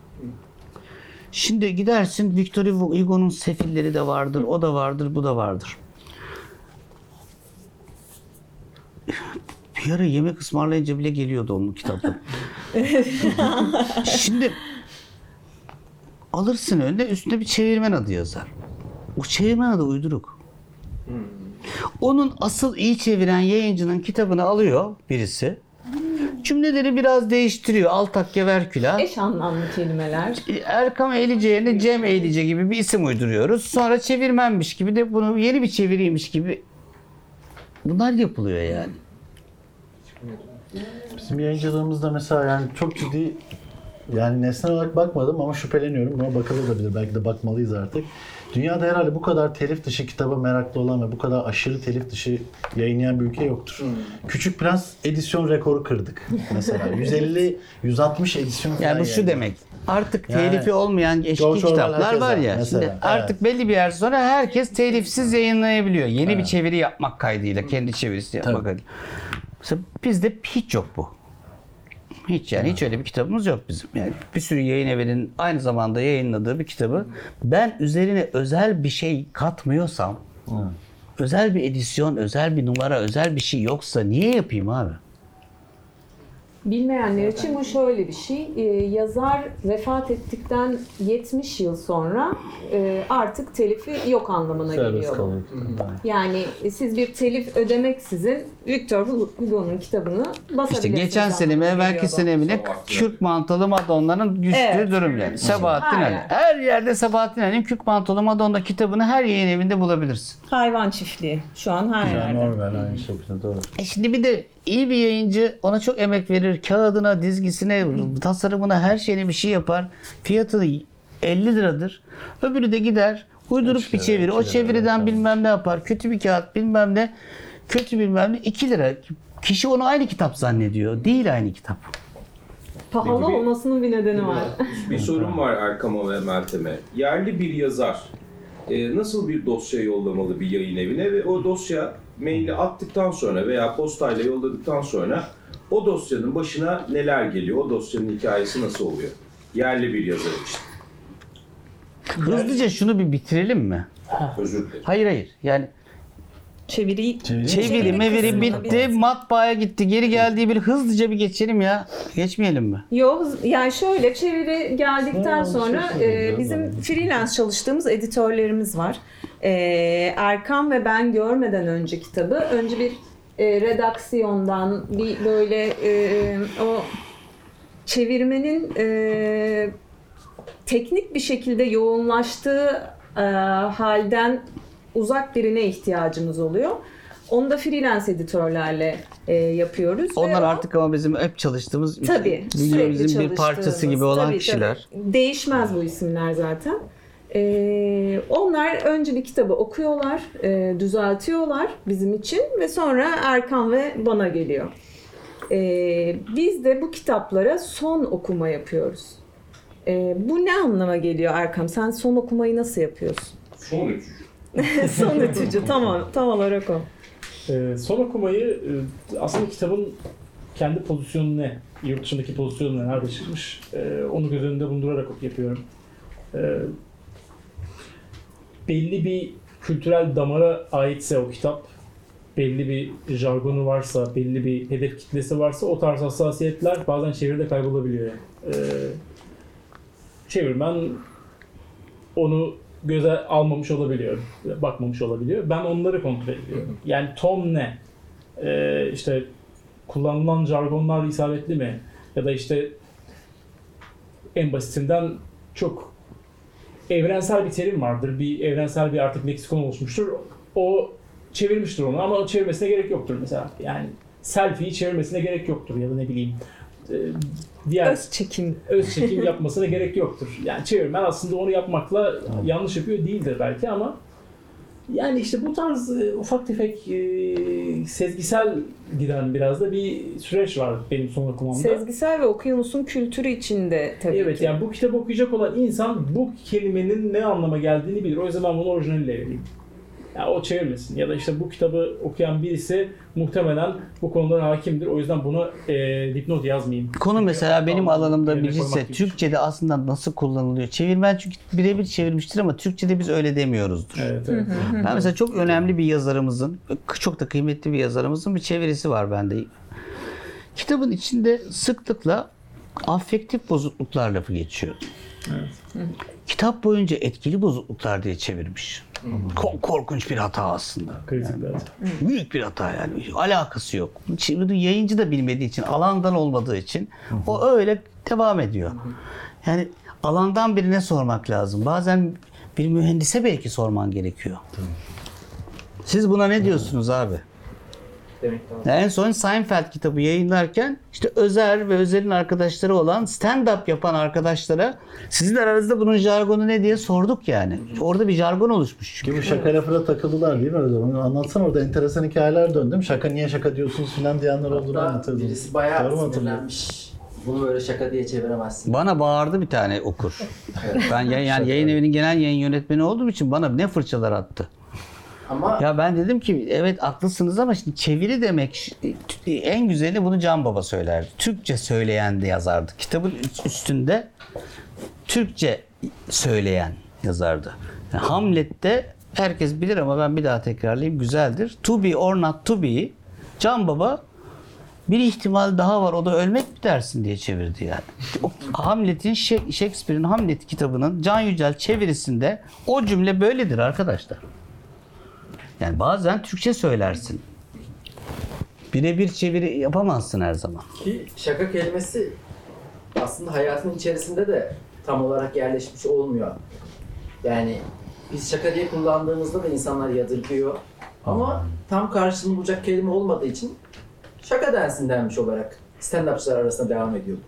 Şimdi gidersin Victor Hugo'nun sefilleri de vardır, o da vardır, bu da vardır. Bir ara yemek ısmarlayınca bile geliyordu onun kitapta. Şimdi alırsın önüne üstüne bir çevirmen adı yazar. O çevirmen adı uyduruk. Onun asıl iyi çeviren yayıncının kitabını alıyor birisi. Cümleleri biraz değiştiriyor. Altakya verküla. Eş anlamlı kelimeler. Erkam Eğlice yerine Cem Eğlice gibi bir isim uyduruyoruz. Sonra çevirmenmiş gibi de bunu yeni bir çeviriymiş gibi. Bunlar yapılıyor yani. Bizim yayıncılığımızda mesela yani çok ciddi yani nesnel olarak bakmadım ama şüpheleniyorum. Buna bakılabilir. Belki de bakmalıyız artık. Dünyada herhalde bu kadar telif dışı kitaba meraklı olan ve bu kadar aşırı telif dışı yayınlayan bir ülke yoktur. Küçük Prens edisyon rekoru kırdık mesela. 150 160 edisyon falan Yani bu şu yayınladık. demek. Artık Yani telifi olmayan eski George kitaplar var ya. mesela, Şimdi artık evet. belli bir yer sonra herkes telifsiz yayınlayabiliyor. Yeni bir çeviri yapmak kaydıyla, kendi çevirisi yapmak kaydıyla. Mesela bizde hiç yok bu. Hiç yani hiç öyle bir kitabımız yok bizim. Yani bir sürü yayın evinin aynı zamanda yayınladığı bir kitabı ben üzerine özel bir şey katmıyorsam, özel bir edisyon, özel bir numara, özel bir şey yoksa niye yapayım abi? Bilmeyenler için bu şöyle bir şey. Ee, yazar vefat ettikten 70 yıl sonra e, artık telifi yok anlamına Serbest geliyor. bu. Yani e, siz bir telif ödemeksizin Victor Hugo'nun kitabını basabilirsiniz. İşte geçen anlamına sene mi evvelki geliyor bu. sene mi ne Sabahattin Kürk mantolu Madonna'nın düştüğü Evet. durum yani. Sabahattin Her Ali. yerde. Her yerde Sabahattin Ali'nin Kürk mantolu Madonna kitabını her yayın evinde bulabilirsin. Hayvan çiftliği. Şu an her yerde. normal aynı şekilde doğru. E şimdi bir de iyi bir yayıncı ona çok emek verir. Kağıdına, dizgisine, tasarımına her şeyine bir şey yapar. Fiyatı 50 liradır. Öbürü de gider uydurup bir lira, çeviri. O lira, çeviriden evet, bilmem ne yapar. Kötü bir kağıt bilmem ne. Kötü bilmem ne 2 lira. Kişi onu aynı kitap zannediyor. Değil aynı kitap. Pahalı Peki bir- olmasının bir nedeni var. Bir sorum var Erkam'a ve Meltem'e. Yerli bir yazar e, nasıl bir dosya yollamalı bir yayın evine ve o dosya maili attıktan sonra veya postayla yolladıktan sonra o dosyanın başına neler geliyor? O dosyanın hikayesi nasıl oluyor? Yerli bir yazar için. Hızlıca şunu bir bitirelim mi? Özür dilerim. Hayır hayır. Yani Çeviriyi çeviri meviri kısmına bitti. biraz- Matbaaya gitti. Geri geldiği bir hızlıca bir geçelim ya. Geçmeyelim mi? Yok yani şöyle çeviri geldikten Ha, sonra şey söyleyeyim e, ya, bizim bana. freelance çalıştığımız editörlerimiz var. E, Erkan ve ben görmeden önce kitabı önce bir e, redaksiyondan bir böyle e, o çevirmenin e, teknik bir şekilde yoğunlaştığı e, halden uzak birine ihtiyacımız oluyor. Onu da freelance editörlerle e, yapıyoruz. ve Onlar o- artık ama bizim hep çalıştığımız Tabii. sürekli bir parçası gibi olan tabii, kişiler. tabii. Değişmez bu isimler zaten. Ee, onlar önce bir kitabı okuyorlar, e, düzeltiyorlar bizim için ve sonra Erkan ve bana geliyor. Ee, biz de bu kitaplara son okuma yapıyoruz. Ee, bu ne anlama geliyor Erkan? Sen son okumayı nasıl yapıyorsun? Son üçüncü. son ütücü, tamam, tam olarak o. Ee, son okumayı e, aslında kitabın kendi pozisyonu ne? Yurt dışındaki pozisyonu ne? Nerede çıkmış? Ee, onu göz önünde bulundurarak yapıyorum. Ee, belli bir kültürel damara aitse o kitap, belli bir jargonu varsa, belli bir hedef kitlesi varsa o tarz hassasiyetler bazen çeviride kaybolabiliyor. yani. Ee, çevirmen onu göze almamış olabiliyor, bakmamış olabiliyor. Ben onları kontrol ediyorum. Yani ton ne? Ee, işte kullanılan jargonlar isabetli mi? Ya da işte en basitinden çok evrensel bir terim vardır. Bir evrensel bir artık leksikon oluşmuştur. O çevirmiştir onu ama o çevirmesine gerek yoktur mesela. Yani selfie'yi çevirmesine gerek yoktur ya da ne bileyim e, diğer Öz çekim. öz çekim yapmasına gerek yoktur. Yani çevirmen aslında onu yapmakla yanlış yapıyor değildir belki ama yani işte bu tarz e, ufak tefek e, sezgisel giden biraz da bir süreç var benim son okumamda. Sezgisel ve okyanusun kültürü içinde tabii Evet ki. yani bu kitabı okuyacak olan insan bu kelimenin ne anlama geldiğini bilir. O yüzden ben bunu orijinaliyle vereyim. Ya o çevirmesin. Ya da işte bu kitabı okuyan birisi muhtemelen bu konulara hakimdir. O yüzden bunu e, dipnot yazmayayım. Konu mesela benim alanımda birisi gibi. Türkçe'de aslında nasıl kullanılıyor? Çevirmen çünkü birebir çevirmiştir ama Türkçe'de biz öyle demiyoruzdur. Evet, evet. Ben mesela çok önemli bir yazarımızın, çok da kıymetli bir yazarımızın bir çevirisi var bende. Kitabın içinde sıklıkla affektif bozukluklar lafı geçiyor. Kitap boyunca etkili bozukluklar diye çevirmiş. Ko- korkunç bir hata aslında. Kritik bir hata. Büyük bir hata yani. Alakası yok. Şimdi yayıncı da bilmediği için, alandan olmadığı için o öyle devam ediyor. Yani alandan birine sormak lazım. Bazen bir mühendise belki sorman gerekiyor. Siz buna ne diyorsunuz abi? Demek lazım. En son Seinfeld kitabı yayınlarken işte Özer ve Özer'in arkadaşları olan stand-up yapan arkadaşlara sizin aranızda bunun jargonu ne diye sorduk yani. Orada bir jargon oluşmuş çünkü. Ki bu şaka lafına takıldılar değil mi öyle zaman? Anlatsana orada enteresan hikayeler döndüm. Şaka niye şaka diyorsunuz filan diyenler olduğunu Hatta anlatıyordun. birisi Doğru bayağı hatırlıyorum? sinirlenmiş. Bunu böyle şaka diye çeviremezsin. Bana bağırdı bir tane okur. Ben ya- yani yayın evinin genel yayın yönetmeni olduğum için bana ne fırçalar attı. Ama Ya ben dedim ki evet haklısınız ama şimdi çeviri demek en güzeli bunu Can Baba söylerdi. Türkçe söyleyen de yazardı. Kitabın üstünde Türkçe söyleyen yazardı. Yani Hamlet'te herkes bilir ama ben bir daha tekrarlayayım güzeldir. To be or not to be Can Baba Bir ihtimal daha var o da ölmek mi dersin diye çevirdi yani. Hamlet'in Shakespeare'in Hamlet kitabının Can Yücel çevirisinde o cümle böyledir arkadaşlar. Yani bazen Türkçe söylersin. Birebir çeviri yapamazsın her zaman. Ki şaka kelimesi aslında hayatın içerisinde de tam olarak yerleşmiş olmuyor. Yani biz şaka diye kullandığımızda da insanlar yadırgıyor. Ama tam karşılığını bulacak kelime olmadığı için şaka densin denmiş olarak stand-upçılar arasında devam ediyor.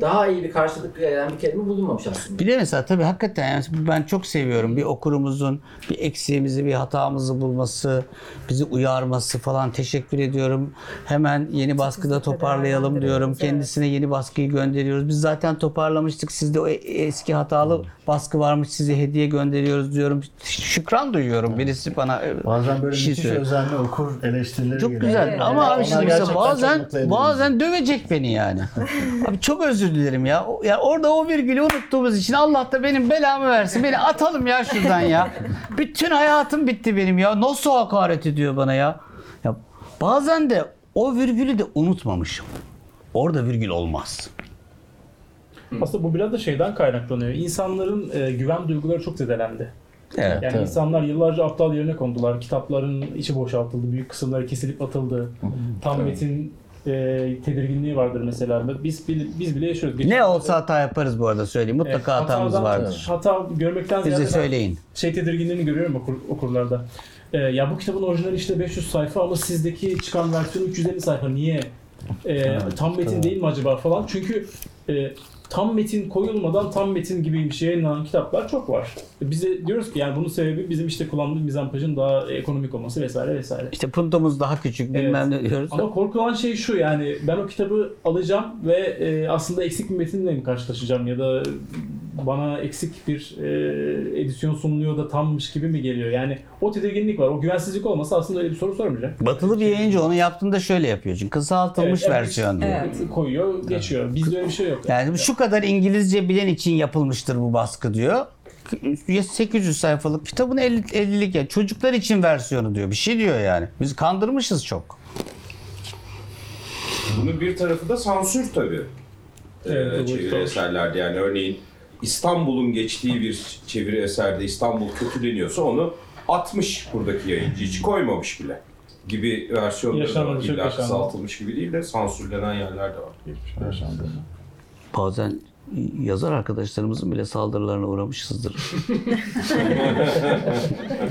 Daha iyi bir karşılık gelen bir kelime bulunmamış aslında. Bir de mesela tabii hakikaten yani ben çok seviyorum bir okurumuzun bir eksiğimizi, bir hatamızı bulması, bizi uyarması falan teşekkür ediyorum. Hemen yeni baskıda toparlayalım diyorum. Kendisine yeni baskıyı gönderiyoruz. Biz zaten toparlamıştık. Sizde o e- eski hatalı baskı varmış size hediye gönderiyoruz diyorum. Şükran duyuyorum. Birisi bana e, Bazen böyle bir şey müthiş söylüyor. özenli okur eleştirileri Çok güzel ama abi şimdi mesela bazen bazen dövecek beni yani. abi çok özür dilerim ya. O- Ya orada o virgülü unuttuğumuz için Allah da benim belamı versin. Beni atalım ya şuradan ya. Bütün hayatım bitti benim ya. Nasıl hakaret ediyor bana ya? Ya bazen de o virgülü de unutmamışım. Orada virgül olmaz. Aslında bu biraz da şeyden kaynaklanıyor. İnsanların e, güven duyguları çok zedelendi. Evet. Yani insanlar yıllarca aptal yerine kondular. Kitapların içi boşaltıldı. Büyük kısımları kesilip atıldı. Tam metin e, tedirginliği vardır mesela. Biz biz bile yaşıyoruz. Ne Geçen- olsa hata yaparız bu arada söyleyeyim. Mutlaka Evet, hatamız vardır. Hata görmekten Bize ziyade söyleyin. şey tedirginliğini görüyorum okur, okurlarda. Ee, ya bu kitabın orijinali işte 500 sayfa ama sizdeki çıkan versiyonu 350 sayfa. Niye? Ee, tam metin değil mi acaba falan. Çünkü e, tam metin koyulmadan tam metin gibi bir şeye yayınlanan kitaplar çok var. Bize diyoruz ki yani bunun sebebi bizim işte kullandığımız mizampajın daha ekonomik olması vesaire vesaire. İşte puntomuz daha küçük bilmem ne diyoruz. Ama korkulan şey şu yani ben o kitabı alacağım ve e, aslında eksik bir metinle mi karşılaşacağım ya da bana eksik bir e, edisyon sunuluyor da tammış gibi mi geliyor? Yani o tedirginlik var. O güvensizlik olmasa aslında öyle bir soru sormayacak. Batılı bir yayıncı onu yaptığında şöyle yapıyor. Çünkü kısaltılmış Evet, versiyon diyor. Evet. Koyuyor, geçiyor. Bizde öyle bir şey yok. Yani şu kadar İngilizce bilen için yapılmıştır bu baskı diyor. 800 sayfalık kitabın 50, 50'lik ya çocuklar için versiyonu diyor. Bir şey diyor yani. Biz kandırmışız çok. Bunun bir tarafı da sansür tabii. Evet, Ee, çeviri eserlerde yani örneğin İstanbul'un geçtiği bir çeviri eserde İstanbul kötüleniyorsa onu atmış buradaki yayıncı hiç koymamış bile gibi versiyonları İlla kısaltılmış gibi değil de sansürlenen yerler de var. Bazen yazar arkadaşlarımızın bile saldırılarına uğramışızdır.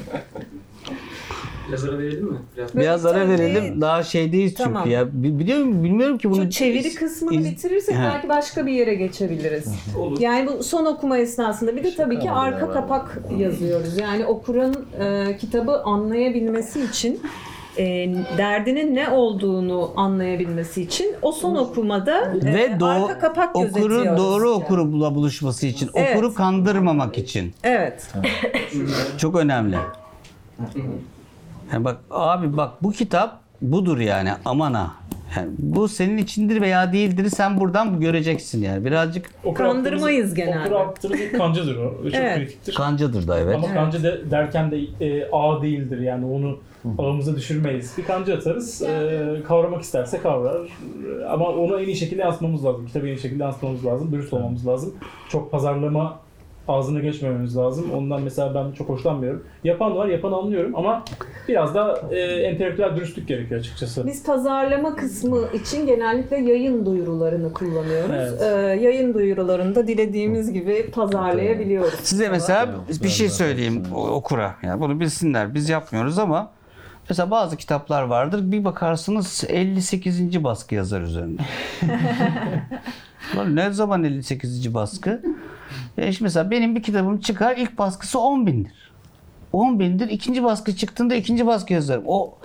Yazara verelim mi? Biraz Biraz ara Tabii. verelim. Daha şeydeyiz çünkü Tamam. ya. Bi- Biliyorum, bilmiyorum ki bunu. Şu çeviri kısmını iz- bitirirsek Ha. belki başka bir yere geçebiliriz. olur. Yani bu son okuma esnasında bir de tabii ki arka var. kapak yazıyoruz. Yani okurun e, kitabı anlayabilmesi için e, derdinin ne olduğunu anlayabilmesi için o son okumada e, Ve doğ- arka kapak okuru gözetiyoruz. doğru yani. okurla buluşması için, Evet. okuru kandırmamak için. Evet. Çok önemli. Yani bak abi bak bu kitap budur yani aman ha. Yani bu senin içindir veya değildir sen buradan göreceksin yani. Birazcık Okur Kandırmayız genelde. Okur attığımız kancadır o. Çok Evet. kritiktir. kancadır da evet. Ama kanca de, derken de e, ağ değildir yani onu ağımıza düşürmeyiz. Bir kanca atarız, e, kavramak isterse kavrar. Ama onu en iyi şekilde yansıtmamız lazım. Kitabı en iyi şekilde yansıtmamız lazım, dürüst olmamız lazım. Çok pazarlama ağzına geçmememiz lazım. Ondan mesela ben çok hoşlanmıyorum. Yapan var, yapan anlıyorum ama biraz da e, entelektüel dürüstlük gerekiyor açıkçası. Biz pazarlama kısmı için genellikle yayın duyurularını kullanıyoruz. Evet. Ee, yayın duyurularında dilediğimiz gibi pazarlayabiliyoruz. Size mesela bir şey söyleyeyim o- okura. Yani bunu bilsinler. Biz yapmıyoruz ama mesela bazı kitaplar vardır. Bir bakarsınız 58. baskı yazar üzerinde. Ne zaman 58. baskı? E işte mesela benim bir kitabım çıkar ilk baskısı 10 bindir. 10 bindir. ikinci baskı çıktığında ikinci baskı yazarım. O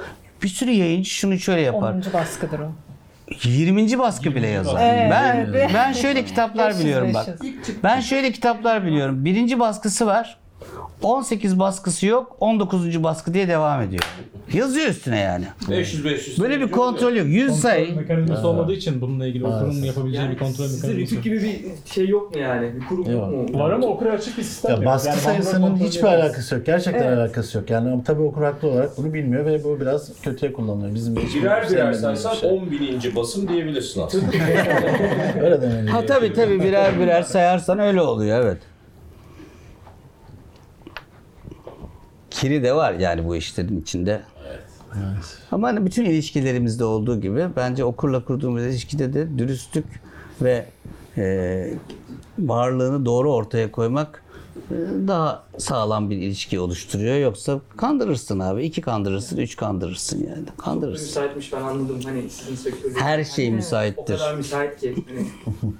bir sürü yayıncı şunu şöyle yapar. 10. baskıdır o. 20. baskı bile yazar. Evet, ben evet. ben şöyle kitaplar 500, biliyorum bak. 500. Ben şöyle kitaplar biliyorum. Birinci baskısı var. 18 baskısı yok, 19. baskı diye devam ediyor. Yazıyor üstüne yani. 500 500. Böyle bir kontrol yok. 100 Kontrol sayı. mekanizması olmadığı için bununla ilgili okurun yapabileceği bir kontrol Sizde mekanizması. Rütük gibi bir şey yok mu yani? Bir kurum yok mu? Var ama okura açık bir sistem Ya yok. baskı Yani sayısının hiçbir edemez. alakası yok. Gerçekten Evet. alakası yok. Yani ama tabii okur haklı olarak bunu bilmiyor ve bu biraz kötüye kullanılıyor. Bizim de hiç Birer birer sevmediğimiz bir saysan şey. 10 bininci basım diyebilirsin aslında. Öyle demeli. Ha tabii tabii birer birer sayarsan öyle oluyor evet. Kiri de var yani bu işlerin içinde. Ama hani bütün ilişkilerimizde olduğu gibi bence okurla kurduğumuz ilişkide de dürüstlük ve e, varlığını doğru ortaya koymak e, daha sağlam bir ilişki oluşturuyor. Yoksa kandırırsın abi. iki kandırırsın, üç kandırırsın yani. Kandırırsın. Müsaitmiş ben anladım hani sizin sektörde. Her şey O müsaittir. kadar müsait ki. Hani